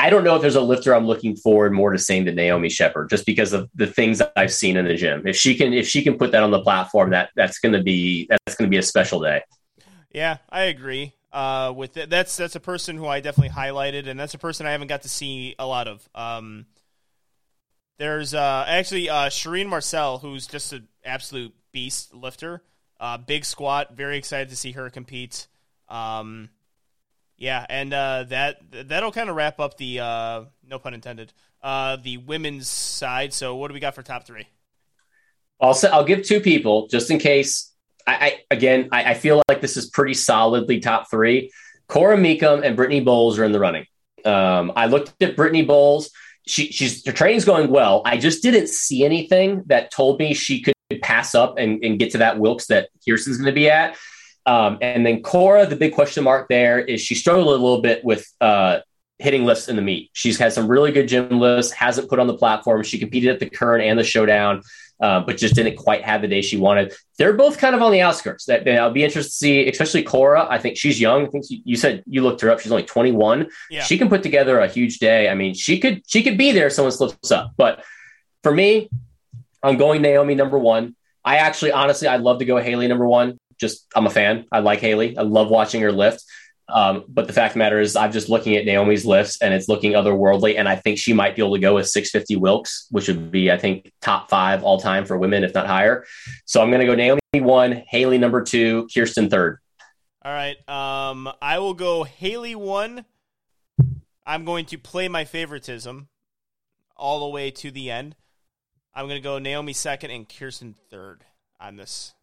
I don't know if there's a lifter I'm looking forward more to seeing than Naomi Shepard, just because of the things I've seen in the gym. If she can, if she can put that on the platform, that that's going to be that's going to be a special day. Yeah, I agree. Uh, with it. that's that's a person who I definitely highlighted, and that's a person I haven't got to see a lot of. Um, there's uh, actually uh, Shireen Marcel, who's just an absolute beast lifter. Uh, big squat. Very excited to see her compete. Um, yeah, and uh, that that'll kind of wrap up the uh, no pun intended uh, the women's side. So what do we got for top three? I'll I'll give two people just in case. I, I again, I, I, feel like this is pretty solidly top three. Cora Meekham and Brittany Bowles are in the running. Um, I looked at Brittany Bowles. She, she's her training's going well. I just didn't see anything that told me she could pass up and, and get to that Wilks that Kirsten's going to be at. Um, and then Cora, the big question mark there is she struggled a little bit with uh, hitting lifts in the meet. She's had some really good gym lifts, hasn't put on the platform. She competed at the Kern and the showdown, uh, but just didn't quite have the day she wanted. They're both kind of on the outskirts. That I'll be interested to see, especially Cora. I think she's young. I think you said you looked her up. She's only 21. Yeah. She can put together a huge day. I mean, she could she could be there. If someone slips up, but for me, I'm going Naomi number one. I actually, honestly, I'd love to go Haley number one. Just I'm a fan. I like Haley. I love watching her lift. Um, but the fact of the matter is, I'm just looking at Naomi's lifts and it's looking otherworldly. And I think she might be able to go with 650 Wilks, which would be, I think, top five all time for women, if not higher. So I'm going to go Naomi one, Haley number two, Kirsten third. All right. Um, I will go Haley one. I'm going to play my favoritism all the way to the end. I'm going to go Naomi second and Kirsten third on this,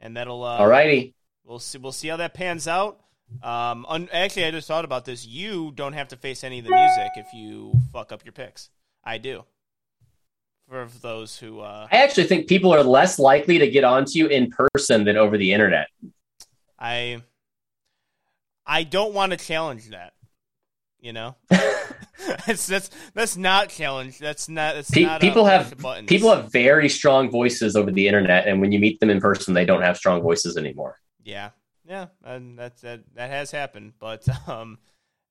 and that'll. Uh, all righty. We'll see. We'll see how that pans out. Um, un- actually, I just thought about this. You don't have to face any of the music if you fuck up your picks. I do. For those who, uh, I actually think people are less likely to get onto you in person than over the internet. I, I don't want to challenge that. You know, that's that's that's not challenge. That's not. That's Pe- not people have people have very strong voices over the internet, and when you meet them in person, they don't have strong voices anymore. Yeah, yeah, and that's that that has happened. But um,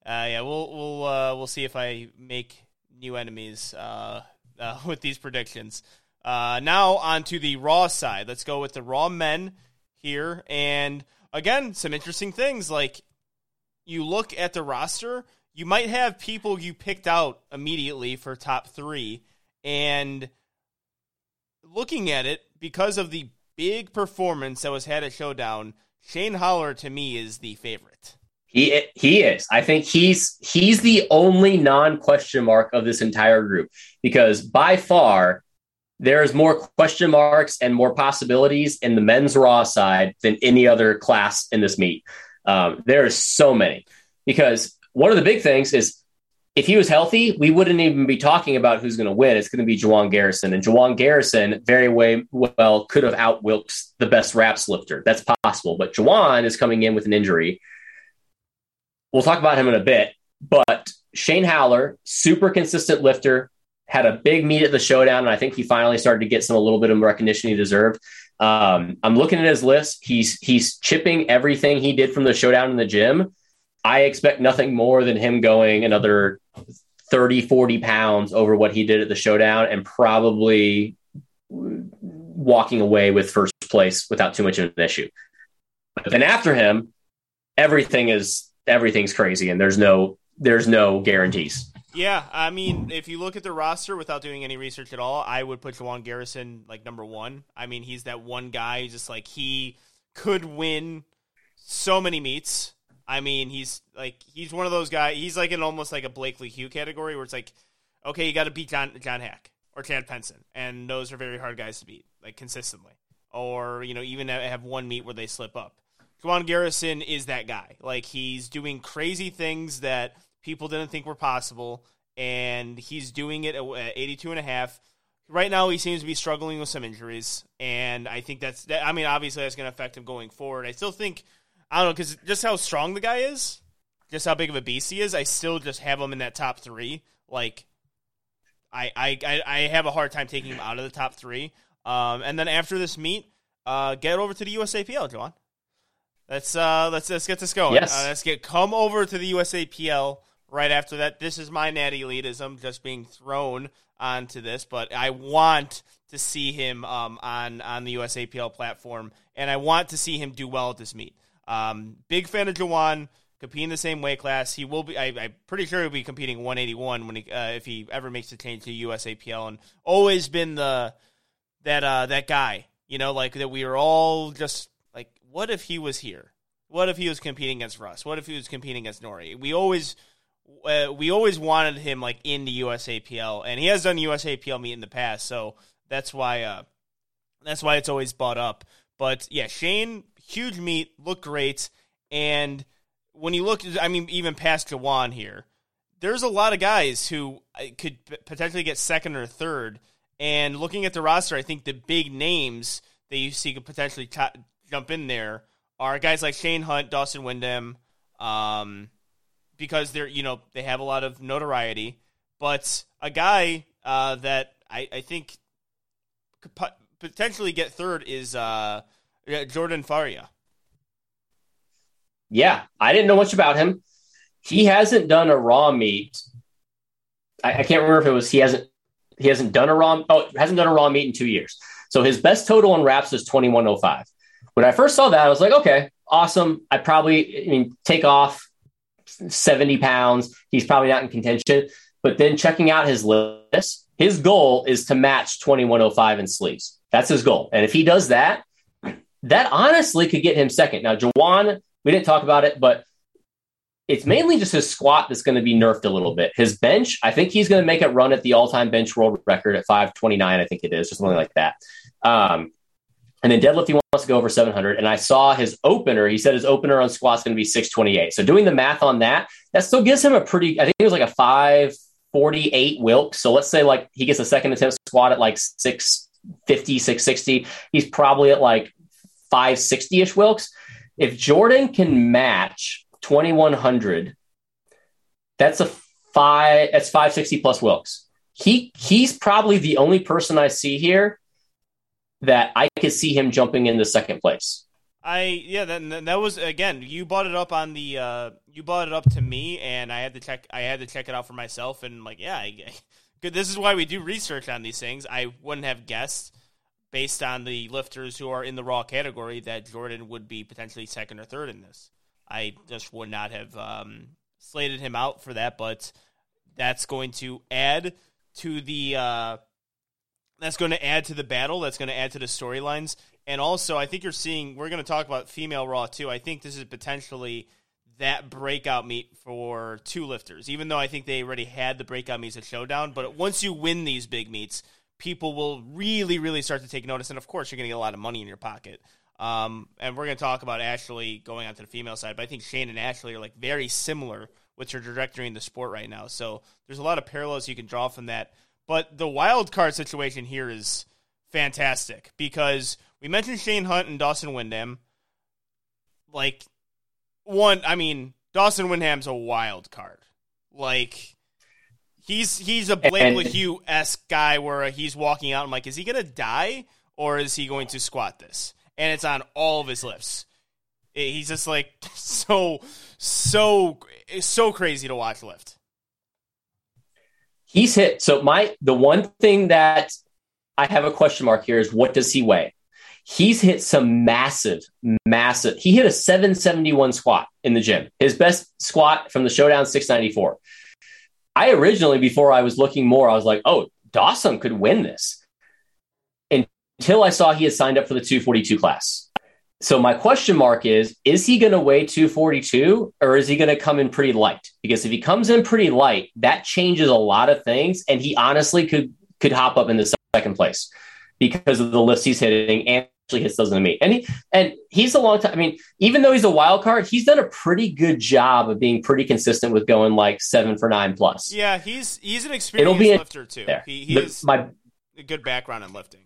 uh, yeah, we'll we'll uh, we'll see if I make new enemies uh, uh with these predictions. Uh, now on to the Raw side. Let's go with the Raw men here, and again, some interesting things. Like you look at the roster you might have people you picked out immediately for top three, and looking at it because of the big performance that was had at Showdown, Shane Haller to me is the favorite. He he is. I think he's he's the only non question mark of this entire group because by far there's more question marks and more possibilities in the men's raw side than any other class in this meet. Um, there are so many because one of the big things is if he was healthy, we wouldn't even be talking about who's going to win. It's going to be Juwan Garrison. And Juwan Garrison very way, well could have out Wilks the best wraps lifter. That's possible. But Juwan is coming in with an injury. We'll talk about him in a bit. But Shane Haller, super consistent lifter, had a big meet at the showdown. And I think he finally started to get some a little bit of recognition he deserved. Um, I'm looking at his list. He's he's chipping everything he did from the showdown in the gym I expect nothing more than him going another 30, 40 pounds over what he did at the showdown and probably walking away with first place without too much of an issue. But then after him, everything is everything's crazy and there's no there's no guarantees. Yeah, I mean, if you look at the roster without doing any research at all, I would put Juwan Garrison like number one. I mean, he's that one guy, just like he could win so many meets. I mean, he's like he's one of those guys. He's like in almost like a Blake Lahey category where it's like, okay, you got to beat John John Haack or Chad Penson, and those are very hard guys to beat, like consistently. Or you know, even have one meet where they slip up. Juwan Garrison is that guy. Like he's doing crazy things that people didn't think were possible, and he's doing it at 82 and a half. Right now, he seems to be struggling with some injuries, and I think that's. That, I mean, obviously, that's going to affect him going forward. I still think I don't know because just how strong the guy is, just how big of a beast he is. I still just have him in that top three. Like, I I I have a hard time taking him out of the top three. Um, and then after this meet, uh, get over to the USAPL, John. Let's uh, let's let's get this going. Yes. Uh, let's get come over to the USAPL right after that. This is my natty elitism just being thrown onto this, but I want to see him um, on on the USAPL platform, and I want to see him do well at this meet. Um, big fan of Juwan, competing the same weight class. He will be. I, am pretty sure he'll be competing 181 when he, uh, if he ever makes the change to USAPL, and always been the that uh, that guy. You know, like that. We were all just like, what if he was here? What if he was competing against Russ? What if he was competing against Nori? We always. Uh, we always wanted him like in the USAPL, and he has done USAPL meet in the past, so that's why uh, that's why it's always bought up. But yeah, Shane, huge meet, looked great. And when you look, I mean, even past Jawan here, there's a lot of guys who uh, could potentially get second or third. And looking at the roster, I think the big names that you see could potentially t- jump in there are guys like Shane Hunt, Dawson Windham, um, because they're you know they have a lot of notoriety. But a guy uh, that I, I think could pot- potentially get third is uh, Jordan Faria. Yeah, I didn't know much about him. He hasn't done a raw meet. I, I can't remember if it was he hasn't he hasn't done a raw oh hasn't done a raw meet in two years. So his best total on wraps is twenty one oh five. When I first saw that, I was like, okay, awesome. I probably I mean take off seventy pounds. He's probably not in contention. But then checking out his list, his goal is to match twenty one oh five in sleeves. That's his goal. And if he does that, that honestly could get him second. Now, Jawan, we didn't talk about it, but it's mainly just his squat that's going to be nerfed a little bit. His bench, I think he's going to make it run at the all-time bench world record at 529. I think it is, just something like that. Um, and then deadlift, he wants to go over 700. And I saw his opener. He said his opener on squat's going to be 628. So doing the math on that, that still gives him a pretty. I think it was like a 548 Wilks. So let's say like he gets a second attempt squat at like 650, 660. He's probably at like 560 ish Wilks. If Jordan can match 2100, that's a five. That's 560 plus Wilks. He he's probably the only person I see here that I could see him jumping into second place. I yeah that that was again you brought it up on the uh, you brought it up to me and I had to check I had to check it out for myself and like yeah I, good this is why we do research on these things I wouldn't have guessed based on the lifters who are in the raw category that Jordan would be potentially second or third in this I just would not have um, slated him out for that but that's going to add to the uh, that's going to add to the battle. That's going to add to the storylines. And also, I think you're seeing, we're going to talk about female Raw too. I think this is potentially that breakout meet for two lifters, even though I think they already had the breakout meets at Showdown. But once you win these big meets, people will really, really start to take notice. And of course, you're going to get a lot of money in your pocket. Um, and we're going to talk about Ashley going on to the female side. But I think Shane and Ashley are like very similar with their trajectory in the sport right now. So there's a lot of parallels you can draw from that. But the wild card situation here is fantastic because we mentioned Shane Hunt and Dawson Windham. Like, one, I mean, Dawson Windham's a wild card. Like, he's he's a Blake And- Lahey esque guy where he's walking out. I'm like, is he gonna die or is he going to squat this? And it's on all of his lifts. He's just like so so it's so crazy to watch lift. He's hit. So my the one thing that I have a question mark here is what does he weigh? He's hit some massive, massive. He hit a 771 squat in the gym. His best squat from the showdown 694. I originally, before I was looking more, I was like, oh, Dawson could win this. Until I saw he had signed up for the 242 class. So my question mark is: Is he going to weigh 242, or is he going to come in pretty light? Because if he comes in pretty light, that changes a lot of things, and he honestly could could hop up in the second place because of the lifts he's hitting and actually hits those in the. And he and he's a long time. I mean, even though he's a wild card, he's done a pretty good job of being pretty consistent with going like seven for nine plus. Yeah, he's he's an experienced lifter too. There. He, he has my a good background in lifting.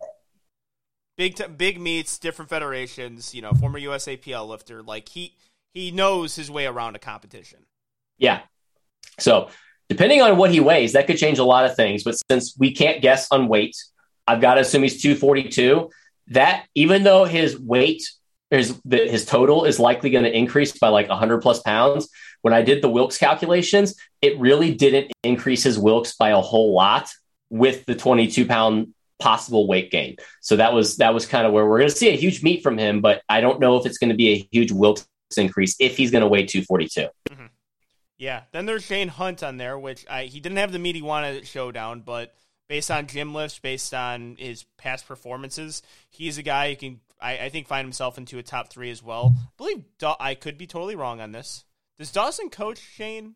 Big t- big meets, different federations. You know, former USAPL lifter. Like he he knows his way around a competition. Yeah. So depending on what he weighs, that could change a lot of things. But since we can't guess on weight, I've got to assume he's 242. That even though his weight, his his total is likely going to increase by like 100 plus pounds. When I did the Wilks calculations, it really didn't increase his Wilks by a whole lot with the 22 pound possible weight gain. So that was that was kind of where we're going to see a huge meet from him, but I don't know if it's going to be a huge Wilks increase if he's going to weigh 242. Mm-hmm. Yeah. Then there's Shane Hunt on there, which I he didn't have the meet he wanted at Showdown, but based on gym lifts, based on his past performances, he's a guy who can I, I think find himself into a top three as well. I believe Daw- I could be totally wrong on this. Does Dawson coach Shane?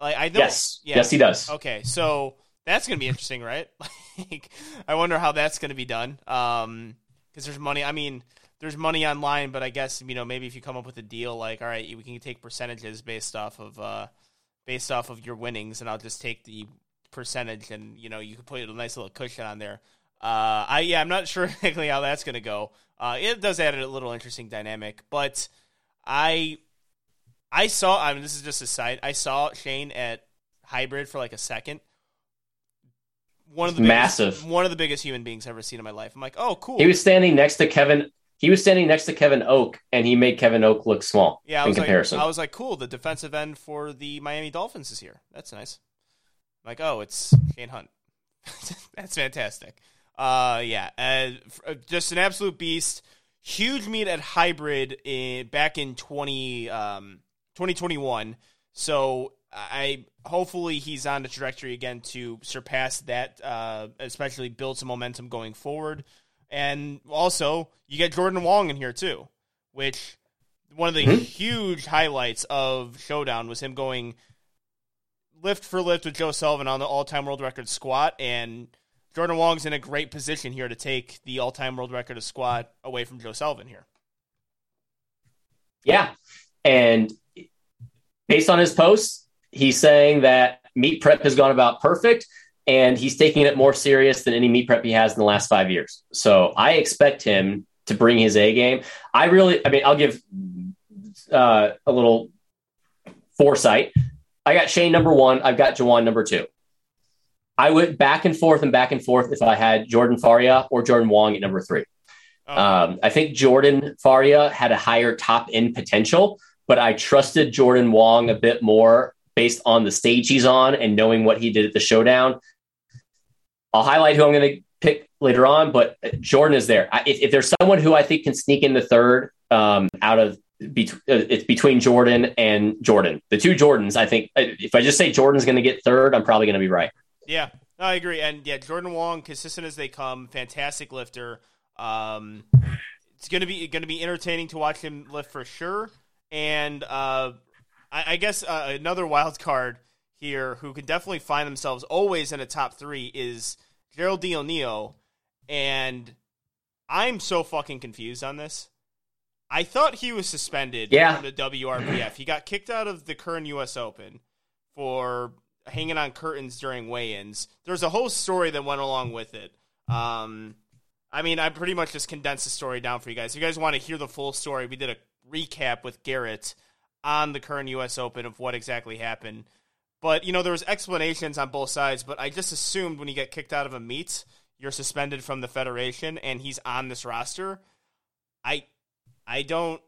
Like I know, Yes. yeah. Yes, he does. Okay, so That's gonna be interesting, right? like, I wonder how that's gonna be done. Um, because there's money. I mean, there's money online, but I guess you know maybe if you come up with a deal like, all right, we can take percentages based off of uh, based off of your winnings, and I'll just take the percentage, and you know you can put a nice little cushion on there. Uh, I yeah, I'm not sure exactly how that's gonna go. Uh, it does add a little interesting dynamic, but I I saw. I mean, this is just a side. I saw Shane at hybrid for like a second. One of the Massive. biggest, one of the biggest human beings I've ever seen in my life. I'm like, oh, cool. He was standing next to Kevin. He was standing next to Kevin Oak, and he made Kevin Oak look small yeah, in comparison. like, I was like, cool. The defensive end for the Miami Dolphins is here. That's nice. I'm like, oh, it's Shane Hunt. That's fantastic. Uh, yeah, uh, just an absolute beast. Huge meet at hybrid in back in 20, um, 2021. So I hopefully he's on the trajectory again to surpass that, uh, especially build some momentum going forward. And also, you get Jordan Wong in here too, which one of the Mhm. huge highlights of Showdown was him going lift for lift with Joe Sullivan on the all-time world record squat, and Jordan Wong's in a great position here to take the all-time world record of squat away from Joe Sullivan here. Yeah. And based on his posts, he's saying that meet prep has gone about perfect and he's taking it more serious than any meet prep he has in the last five years. So I expect him to bring his A game. I really, I mean, I'll give uh, a little foresight. I got Shane number one. I've got Jawan number two. I went back and forth and back and forth if I had Jordan Faria or Jordan Wong at number three. Oh, Um, I think Jordan Faria had a higher top end potential, but I trusted Jordan Wong a bit more based on the stage he's on and knowing what he did at the showdown. I'll highlight who I'm going to pick later on, but Jordan is there. I, if, if there's someone who I think can sneak in the third um, out of bet- uh, it's between Jordan and Jordan, the two Jordans. I think uh, if I just say Jordan's going to get third, I'm probably going to be right. Yeah, I agree. And yeah, Jordan Wong, consistent as they come, fantastic lifter. Um, it's gonna be gonna be entertaining to watch him lift for sure. And uh, I, I guess uh, another wild card here, who can definitely find themselves always in a top three, is Gerald O'Neill. And I'm so fucking confused on this. I thought he was suspended Yeah. from the WRPF. He got kicked out of the Kern U.S. Open for hanging on curtains during weigh-ins. There's a whole story that went along with it. Um, I mean, I pretty much just condensed the story down for you guys. If you guys want to hear the full story, we did a recap with Garrett on the Kern U.S. Open of what exactly happened. But you know, there was explanations on both sides. But I just assumed when you get kicked out of a meet, you're suspended from the federation, and he's on this roster. I, I don't,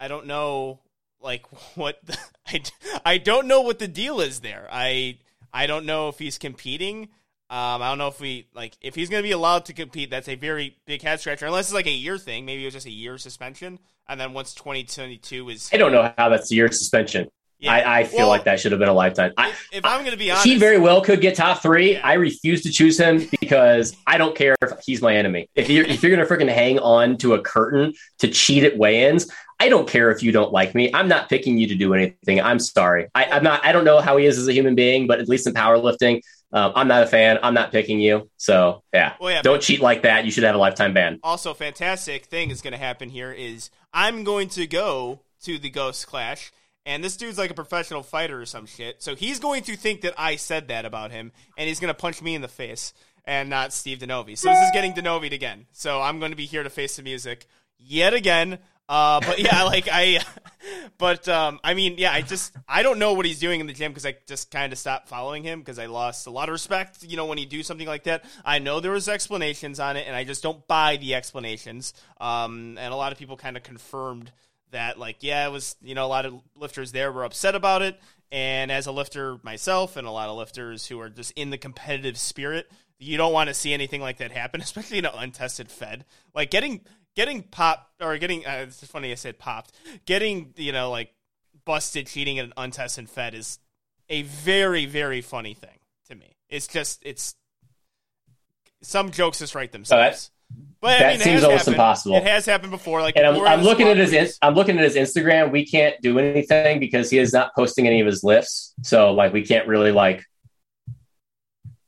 I don't know like what the, I, I don't know what the deal is there. I I don't know if he's competing. Um, I don't know if we like if he's going to be allowed to compete. That's a very big head scratcher. Unless it's like a year thing. Maybe it was just a year suspension, and then once 2022 is I don't know how that's a year suspension. Yeah. I, I feel Well, like that should have been a lifetime. I, If, I'm going to be honest, he very well could get top three. I refuse to choose him because I don't care if he's my enemy. If you're if you're gonna freaking hang on to a curtain to cheat at weigh-ins, I don't care if you don't like me. I'm not picking you to do anything. I'm sorry. I, I'm not. I don't know how he is as a human being, but at least in powerlifting, um, I'm not a fan. I'm not picking you. So yeah, Well, yeah, don't cheat like that. You should have a lifetime ban. also fantastic thing is going to happen here is I'm going to go to the Ghost Clash, and this dude's like a professional fighter or some shit. So he's going to think that I said that about him, and he's going to punch me in the face and not Steve Denovi. So this is getting Denovied again. So I'm going to be here to face the music yet again. Uh, but yeah, like I, but um, I mean, yeah, I just I don't know what he's doing in the gym because I just kind of stopped following him because I lost a lot of respect. You know, when you do something like that, I know there was explanations on it, and I just don't buy the explanations. Um, and a lot of people kind of confirmed that, like, yeah, it was you know a lot of lifters there were upset about it, and as a lifter myself, and a lot of lifters who are just in the competitive spirit, you don't want to see anything like that happen, especially in an untested Fed. Like getting getting popped or getting uh, it's funny I said popped. Getting you know like busted cheating at an untested Fed is a very very funny thing to me. It's just it's some jokes just write themselves. But that I mean, seems almost happened. impossible. It has happened before. Like And I'm, I'm looking at his ins- I'm looking at his Instagram. We can't do anything because he is not posting any of his lifts. So like we can't really like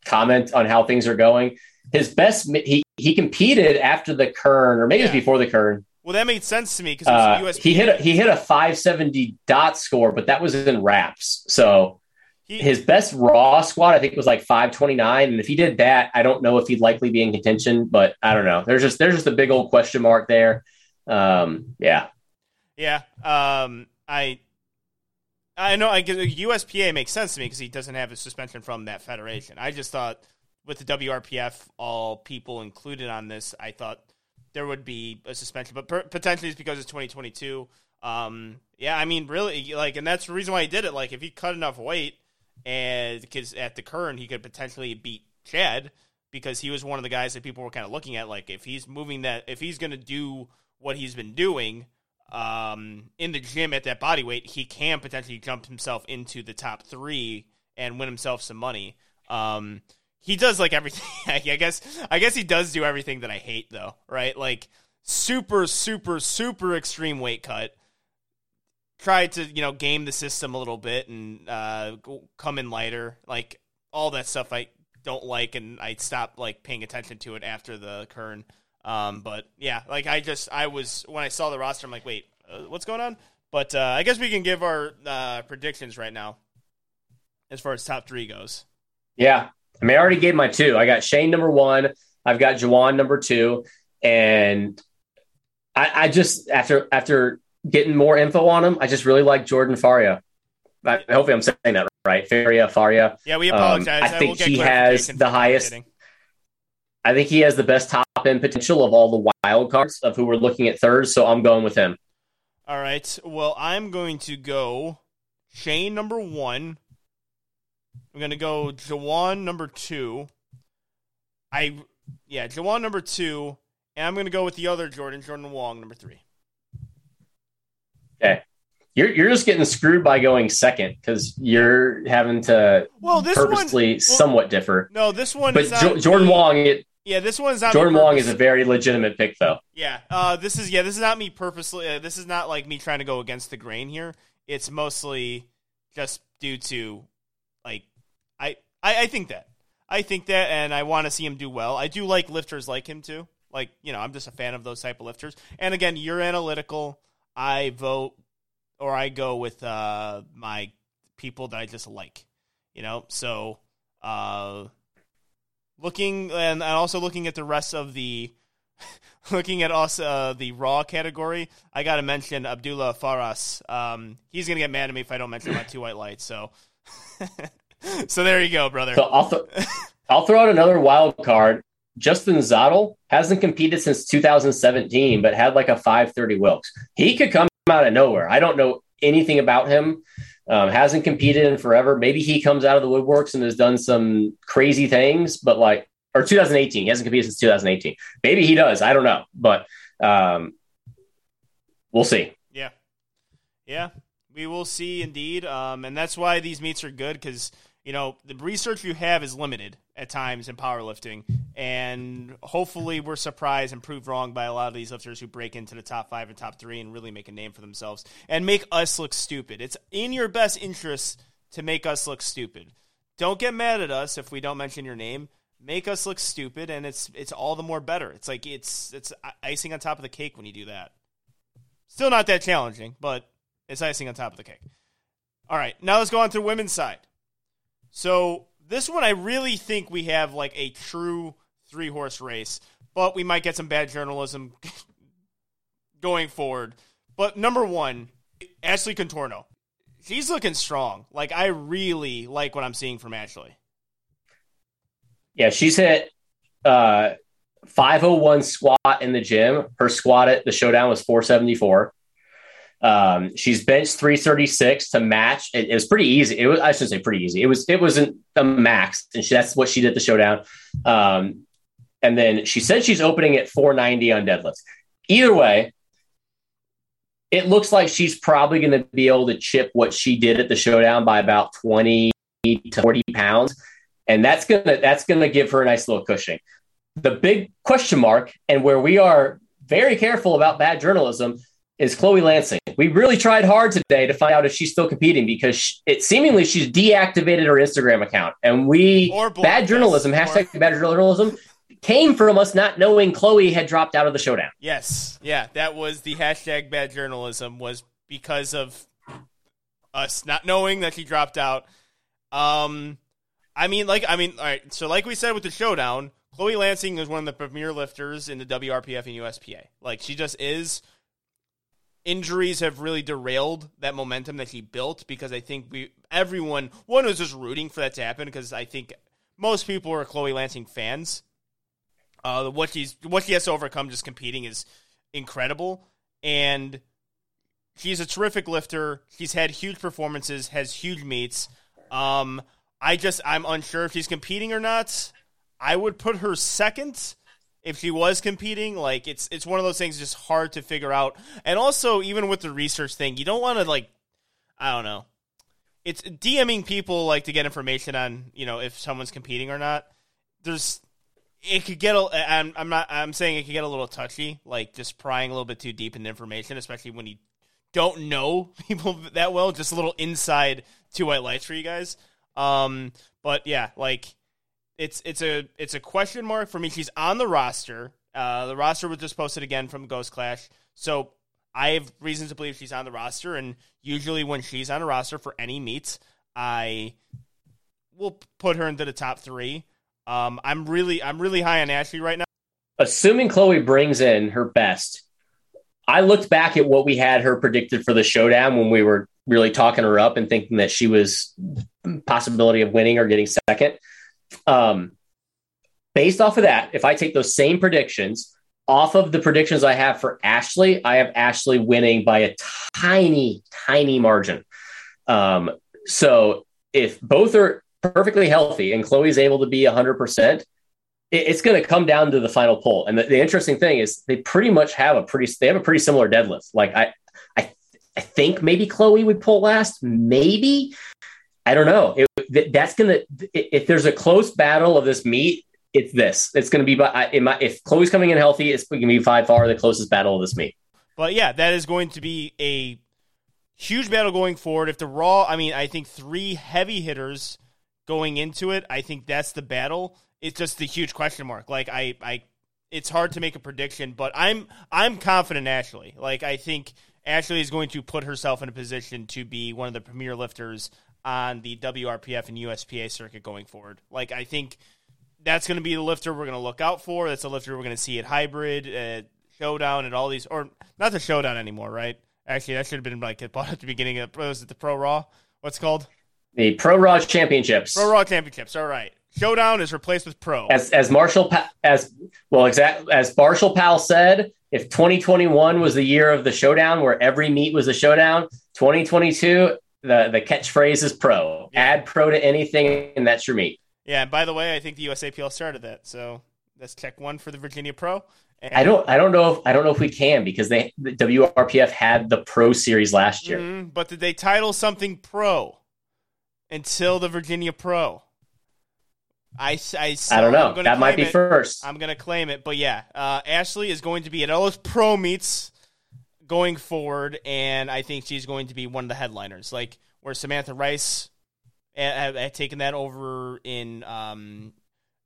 comment on how things are going. His best he he competed after the Kern or maybe it was before the Kern. Well, that made sense to me because Uh, he hit a, he hit a 570 dot score, but that was in wraps. So he- his best raw squat I think was like 529, and if he did that, I don't know if he'd likely be in contention. But I don't know. There's just there's just a big old question mark there. Um, yeah, Yeah. Um. I. I know. I guess USPA makes sense to me because he doesn't have a suspension from that federation. I just thought with the WRPF, all people included on this, I thought there would be a suspension, but per- potentially it's because it's 2022. Um. Yeah. I mean, really, like, and that's the reason why he did it. Like, if he cut enough weight, and because at the Kern he could potentially beat Chad because he was one of the guys that people were kind of looking at. Like, if he's moving that, if he's going to do what he's been doing um, in the gym at that body weight, he can potentially jump himself into the top three and win himself some money. Um, he does like everything. I guess. I guess he does do everything that I hate, though. Right? Like super, super, super extreme weight cut. Tried to you know game the system a little bit and uh, come in lighter. Like all that stuff I don't like, and I stopped like paying attention to it after the Kern. Um, but yeah, like I just I was when I saw the roster, I'm like, wait, uh, what's going on? But uh, I guess we can give our uh, predictions right now as far as top three goes. yeah. I mean, I already gave my two. I got Shane number one. I've got Jawan number two, and I, I just after after getting more info on him, I just really like Jordan Faria. I, hopefully, I'm saying that right. Faria, Faria. Yeah, we Um, apologize. I think he has the highest- kidding. I think he has the best top end potential of all the wild cards of who we're looking at third. So I'm going with him. All right. Well, I'm going to go Shane number one. I'm going to go Jawan number two. I yeah, Jawan number two, and I'm going to go with the other Jordan, Jordan Wong number three. You're you're just getting screwed by going second because you're having to Well, this purposely one, somewhat differ. no, this one But is not Jo- Jordan me- Wong, it, Yeah, this one's not. Jordan Wong is a very legitimate pick, though. Yeah, uh, this is yeah, this is not me purposely. Uh, this is not like me trying to go against the grain here. It's mostly just due to like I I, I think that I think that, and I want to see him do well. I do like lifters like him too. Like you know, I'm just a fan of those type of lifters. And again, you're analytical. I vote or I go with uh, my people that I just like. You know, so uh, looking and also looking at the rest of the looking at also uh, the raw category, I got to mention Abdullah Faras. Um, he's gonna get mad at me if I don't mention my two white lights. So, so there you go, brother. So I'll, th- I'll throw out another wild card. Justin Zottel hasn't competed since 2017, but had like a 530 Wilks. He could come out of nowhere. I don't know anything about him. Um, hasn't competed in forever. Maybe he comes out of the woodworks and has done some crazy things, but like, or 2018, he hasn't competed since 2018. Maybe he does. I don't know, but um, we'll see. Yeah, yeah, we will see indeed, um, and that's why these meets are good because you know the research you have is limited at times in powerlifting, and hopefully we're surprised and proved wrong by a lot of these lifters who break into the top five and top three and really make a name for themselves and make us look stupid. It's in your best interest to make us look stupid. Don't get mad at us if we don't mention your name. Make us look stupid, and it's it's all the more better. It's like it's it's icing on top of the cake when you do that. Still not that challenging, but it's icing on top of the cake. All right, now let's go on to the women's side. So this one, I really think we have like a true three horse race, but we might get some bad journalism going forward. But number one, Ashley Contorno. She's looking strong. Like I really like what I'm seeing from Ashley. Yeah, she's hit uh, 501 squat in the gym. Her squat at the showdown was 474. Um, she's benched 336 to match. It, it was pretty easy. It was I shouldn't say pretty easy. It was it wasn't a max, and she, that's what she did the showdown. Um, and then she said she's opening at 490 on deadlifts. Either way, it looks like she's probably going to be able to chip what she did at the showdown by about 20 to 40 pounds and that's gonna that's gonna give her a nice little cushion. The big question mark, and where we are very careful about bad journalism, is Chloe Lansing. We really tried hard today to find out if she's still competing because she, it seemingly she's deactivated her Instagram account, and we bad journalism or- hashtag bad journalism came from us not knowing Chloe had dropped out of the showdown. Yes, yeah, that was the hashtag bad journalism was because of us not knowing that she dropped out. Um, I mean, like, I mean, all right. So, like we said with the showdown, Chloe Lansing is one of the premier lifters in the WRPF and USPA. Like, she just is. Injuries have really derailed that momentum that he built because I think we everyone one was just rooting for that to happen because I think most people are Chloe Lansing fans. Uh, what she's what she has to overcome just competing is incredible, and she's a terrific lifter. She's had huge performances, has huge meets. Um, I just I'm unsure if she's competing or not. I would put her second if she was competing. Like it's it's one of those things just hard to figure out. And also even with the research thing, you don't want to like I don't know. It's DMing people like to get information on you know if someone's competing or not. There's it could get a I'm, I'm not I'm saying it could get a little touchy, like just prying a little bit too deep into information, especially when you don't know people that well. Just a little inside two white lights for you guys. Um, but yeah, like it's it's a it's a question mark for me. She's on the roster. Uh, the roster was just posted again from Ghost Clash, so I have reasons to believe she's on the roster. And usually, when she's on a roster for any meets, I will put her into the top three. Um, I'm really I'm really high on Ashley right now. Assuming Chloe brings in her best, I looked back at what we had her predicted for the showdown when we were really talking her up and thinking that she was possibility of winning or getting second. Um, based off of that, if I take those same predictions off of the predictions I have for Ashley, I have Ashley winning by a tiny, tiny margin. Um, so if both are perfectly healthy and Chloe's able to be 100%, it's going to come down to the final poll. And the, the interesting thing is they pretty much have a pretty, they have a pretty similar deadlift. Like I, I, I think maybe Chloe would pull last, maybe. I don't know. It, th- that's gonna. If there's a close battle of this meet, it's this. It's gonna be. by- if Chloe's coming in healthy, it's gonna be by far the closest battle of this meet. But yeah, that is going to be a huge battle going forward. If the Raw, I mean, I think three heavy hitters going into it, I think that's the battle. It's just the huge question mark. Like I, I, it's hard to make a prediction, but I'm I'm confident Ashley. Like I think Ashley is going to put herself in a position to be one of the premier lifters on the WRPF and USPA circuit going forward. Like I think that's going to be the lifter we're going to look out for. That's a lifter we're going to see at hybrid, at showdown, and all these, or not the showdown anymore, right? Actually, that should have been like bought at the beginning of was it the Pro Raw? What's it called The Pro Raw Championships. Pro Raw Championships. All right, showdown is replaced with Pro. as as Marshall Pa- as well exact as Marshall Powell said, if 2021 was the year of the showdown where every meet was a showdown, 2022 the the catchphrase is pro. Yeah. Add pro to anything, and that's your meet. yeah, and by the way, I think the USAPL started that, so let's check one for the Virginia Pro. And, I don't I don't know if I don't know if we can because they the WRPF had the pro series last year. Mhm, but did they title something Pro until the Virginia Pro? I I don't know. That might be it. first. I'm going to claim it. But yeah, uh, Ashley is going to be at all those pro meets going forward, and I think she's going to be one of the headliners. Like where Samantha Rice had, taken that over in um,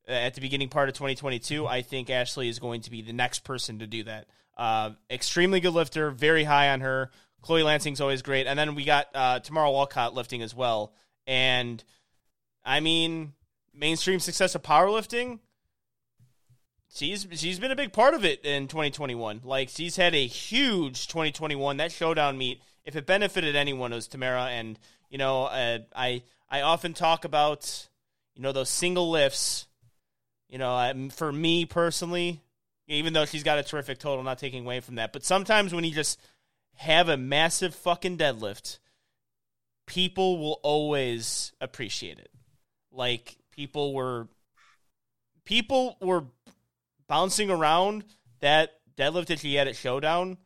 at the beginning part of 2022. I think Ashley is going to be the next person to do that. Uh, extremely good lifter, very high on her. Chloe Lansing's always great, and then we got uh, Tamara Walcott lifting as well. And I mean, mainstream success of powerlifting. She's she's been a big part of it in 2021. Like she's had a huge 2021. That showdown meet, if it benefited anyone, it was Tamara. And you know, uh, I I often talk about you know those single lifts. You know, for me personally, even though she's got a terrific total, not taking away from that. But sometimes when you just have a massive fucking deadlift, people will always appreciate it. Like people were people were bouncing around that deadlift that she had at Showdown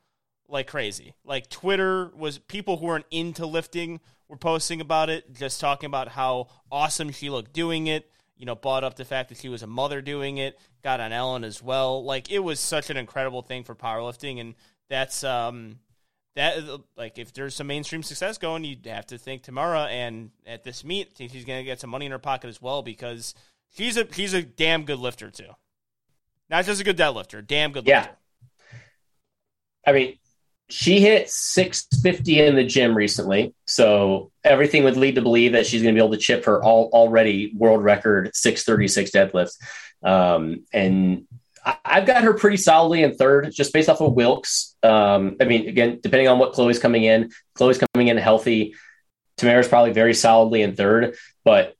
like crazy. Like Twitter was people who weren't into lifting were posting about it, just talking about how awesome she looked doing it. You know, brought up the fact that she was a mother doing it. Got on Ellen as well. Like it was such an incredible thing for powerlifting, and that's um, that like if there's some mainstream success going, you'd have to think Tamara and at this meet, think she's gonna get some money in her pocket as well because she's a she's a damn good lifter too. Not just a good deadlifter, damn good Yeah. lifter. I mean, she hit 650 in the gym recently, so everything would lead to believe that she's going to be able to chip her all, already world record 636 deadlifts. Um, and I, I've got her pretty solidly in third, just based off of Wilks. Um, I mean, again, depending on what Chloe's coming in, Chloe's coming in healthy. Tamara's probably very solidly in third, but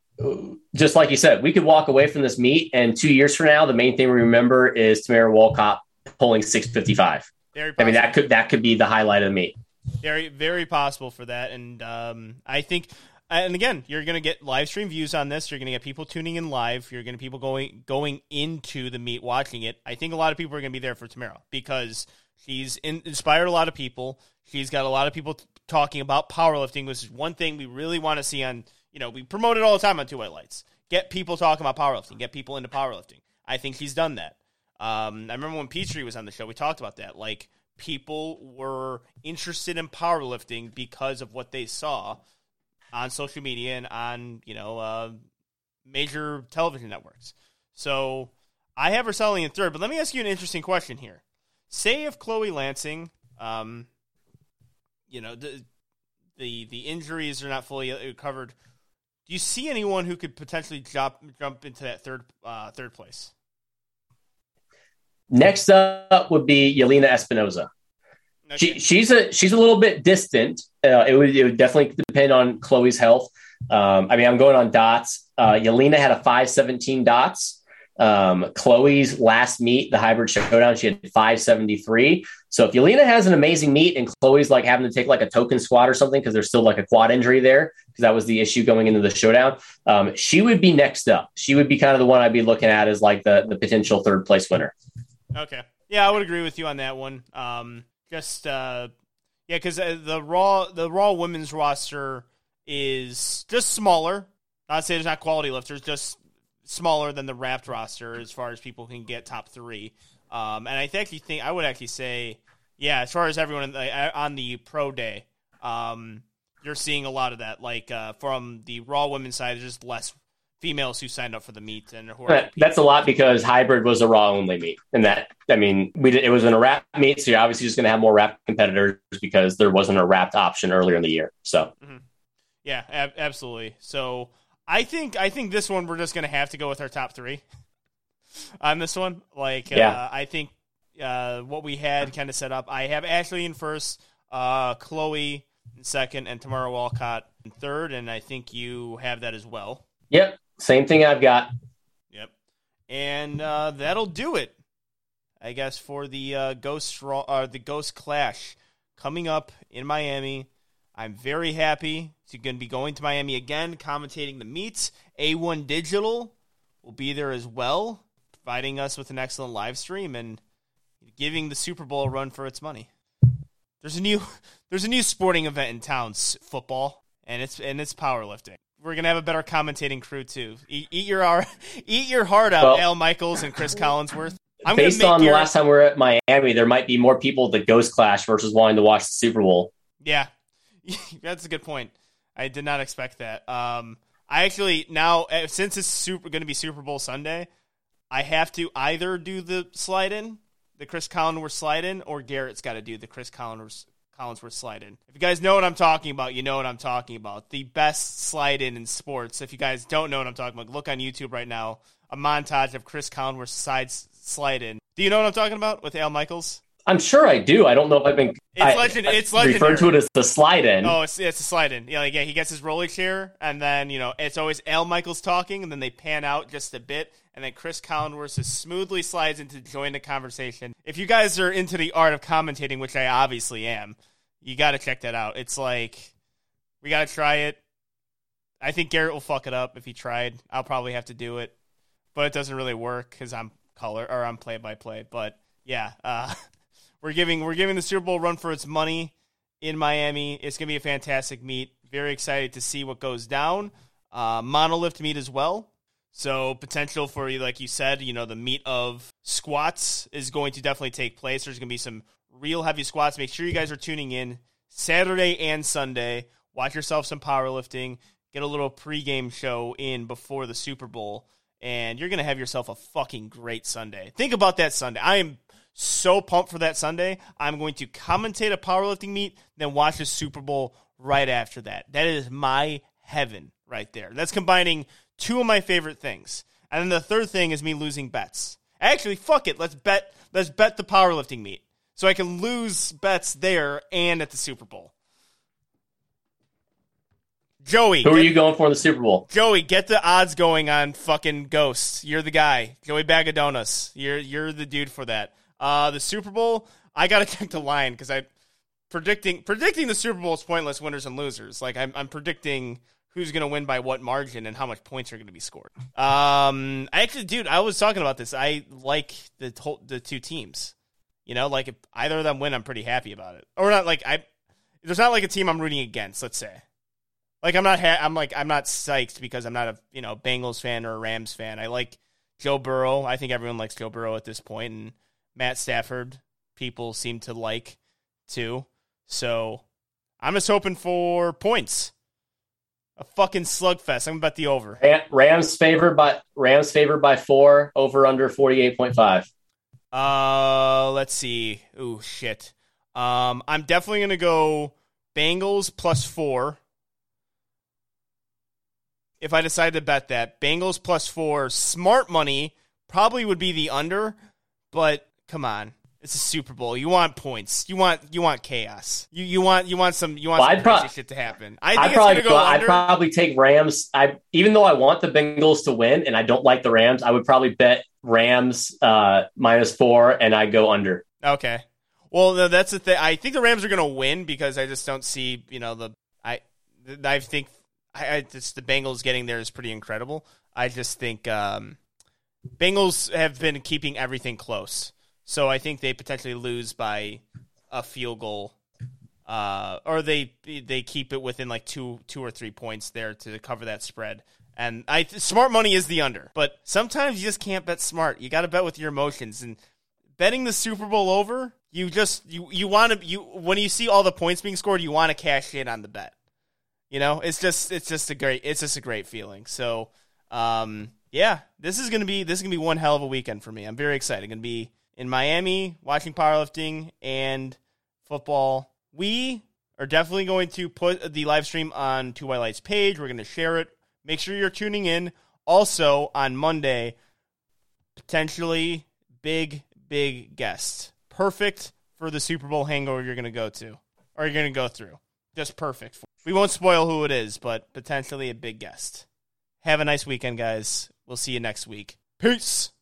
just like you said, we could walk away from this meet, and two years from now, the main thing we remember is Tamara Walcott pulling 655. Very I mean, that could that could be the highlight of the meet. very very possible for that. And um, i think and again you're going to get live stream views on this. You're going to get people tuning in live. You're going to people going going into the meet watching it. I think a lot of people are going to be there for tamara because she's in, inspired a lot of people. She's got a lot of people t- talking about powerlifting which is one thing we really want to see on you know we promote it all the time on two white lights get people talking about powerlifting get people into powerlifting i think he's done that um, I remember when Petrie was on the show, we talked about that. Like, people were interested in powerlifting because of what they saw on social media and on, you know, uh, major television networks. So I have her selling in third, but let me ask you an interesting question here. Say if Chloe Lansing, um, you know, the, the, the injuries are not fully uh, covered. Do you see anyone who could potentially jump jump into that third uh, third place? Next up would be Yelena Espinoza. She, she's a she's a little bit distant. Uh, it would it would definitely depend on Chloe's health. Um, I mean, I'm going on dots. Uh, Yelena had a 517 dots. Um, Chloe's last meet, the hybrid showdown, she had 573. So if Yelena has an amazing meet and Chloe's like having to take like a token squat or something because there's still like a quad injury there because that was the issue going into the showdown, um, she would be next up. She would be kind of the one I'd be looking at as like the the potential third place winner. Okay. Yeah, I would agree with you on that one. Um, just uh, yeah, because uh, the raw the raw women's roster is just smaller. Not say there's not quality lifters, just smaller than the wrapped roster as far as people can get top three. Um, and I actually think I would actually say, yeah, as far as everyone uh, on the pro day, um, you're seeing a lot of that. Like uh, from the raw women's side, there's just less females who signed up for the meet and who are that's a lot because hybrid was a raw only meet, and that I mean, we did, it was in a wrap meet, so you're obviously just going to have more wrap competitors because there wasn't a wrapped option earlier in the year. So Yeah, ab- absolutely. So I think I think this one we're just gonna have to go with our top three on this one. Like, uh, I think uh, what we had kind of set up. I have Ashley in first, uh, Chloe in second, and Tamara Walcott in third, and I think you have that as well. yep, same thing I've got. Yep. And uh, that'll do it, I guess, for the uh, Ghost uh, the Ghost Clash coming up in Miami. I'm very happy to going to be going to Miami again, commentating the meets. A1 Digital will be there as well, providing us with an excellent live stream and giving the Super Bowl a run for its money. There's a new there's a new sporting event in town, football, and it's and it's powerlifting. We're gonna have a better commentating crew too. Eat, eat your eat your heart out, Well- Al Michaels and Chris Collinsworth. I'm Based on the last time we were at Miami, there might be more people at the Ghost Clash versus wanting to watch the Super Bowl. Yeah, that's a good point. I did not expect that. Um, I actually now uh, since it's super going to be Super Bowl Sunday, I have to either do the slide in, the Chris Collinsworth slide in, or Garrett's got to do the Chris Collinsworth Collinsworth slide in. If you guys know what I'm talking about, you know what I'm talking about. The best slide in in sports. If you guys don't know what I'm talking about, look on YouTube right now. A montage of Chris Collinsworth's sides slide in. Do you know what I'm talking about with Al Michaels? I'm sure I do. I don't know if I've been. It's I, legend- it's referred to it as the slide in. Oh, it's, it's a slide in. Yeah, like, yeah, he gets his rolling chair, and then you know it's always Al Michaels talking, and then they pan out just a bit, and then Chris Collinsworth just smoothly slides in to join the conversation. If you guys are into the art of commentating, which I obviously am, you got to check that out. It's like we got to try it. I think Garrett will fuck it up if he tried. I'll probably have to do it, but it doesn't really work because I'm color or I'm play by play. But yeah, uh, we're giving we're giving the Super Bowl run for its money in Miami. It's going to be a fantastic meet. Very excited to see what goes down. Uh, monolift meet as well. So potential for, like you said, you know, the meet of squats is going to definitely take place. There's going to be some real heavy squats. Make sure you guys are tuning in Saturday and Sunday. Watch yourself some powerlifting. Get a little pregame show in before the Super Bowl, and you're gonna have yourself a fucking great Sunday. Think about that Sunday. I am so pumped for that Sunday. I'm going to commentate a powerlifting meet, then watch the Super Bowl right after that. That is my heaven right there. That's combining two of my favorite things. And then the third thing is me losing bets. Actually, fuck it. Let's bet let's bet the powerlifting meet. So I can lose bets there and at the Super Bowl. Joey, Who are get- you going for in the Super Bowl? Joey, get the odds going on fucking ghosts. You're the guy. Joey Bag of Donuts. You're you're the dude for that. Uh, the Super Bowl. I gotta take the line because I predicting predicting the Super Bowl is pointless. Winners and losers. Like I'm I'm predicting who's gonna win by what margin and how much points are gonna be scored. Um, I actually, dude, I was talking about this. I like the whole, the two teams. You know, like if either of them win, I'm pretty happy about it. Or not like I. There's not like a team I'm rooting against. Let's say. Like I'm not ha- I'm like I'm not psyched because I'm not a you know Bengals fan or a Rams fan. I like Joe Burrow. I think everyone likes Joe Burrow at this point, and Matt Stafford. People seem to like too. So I'm just hoping for points. A fucking slugfest. I'm gonna the over. Rams favored by Rams favored by four. Over under forty eight point five. Uh, let's see. Ooh, shit. Um, I'm definitely gonna go Bengals plus four. If I decide to bet that Bengals plus four, smart money probably would be the under. But come on, it's a Super Bowl. You want points. You want you want chaos. You you want you want some you want Well, some I'd crazy shit to happen. I think I'd it's probably go I'd probably take Rams. I even though I want the Bengals to win and I don't like the Rams, I would probably bet Rams uh, minus four and I go under. Okay. Well, no, that's the thing. I think the Rams are going to win because I just don't see, you know, the I I think I, I just the Bengals getting there is pretty incredible. I just think um, Bengals have been keeping everything close, so I think they potentially lose by a field goal, uh, or they they keep it within like two two or three points there to cover that spread. And I smart money is the under, but sometimes you just can't bet smart. You got to bet with your emotions and betting the Super Bowl over, you just you you want to you when you see all the points being scored, you want to cash in on the bet. You know, it's just it's just a great it's just a great feeling. So, um, yeah, this is gonna be this is gonna be one hell of a weekend for me. I'm very excited. gonna be in Miami watching powerlifting and football. We are definitely going to put the live stream on Two White Lights page. We're gonna share it. Make sure you're tuning in. Also on Monday, potentially big, big guest. Perfect for the Super Bowl hangover you're going to go to or you're going to go through. Just perfect. We won't spoil who it is, but potentially a big guest. Have a nice weekend, guys. We'll see you next week. Peace.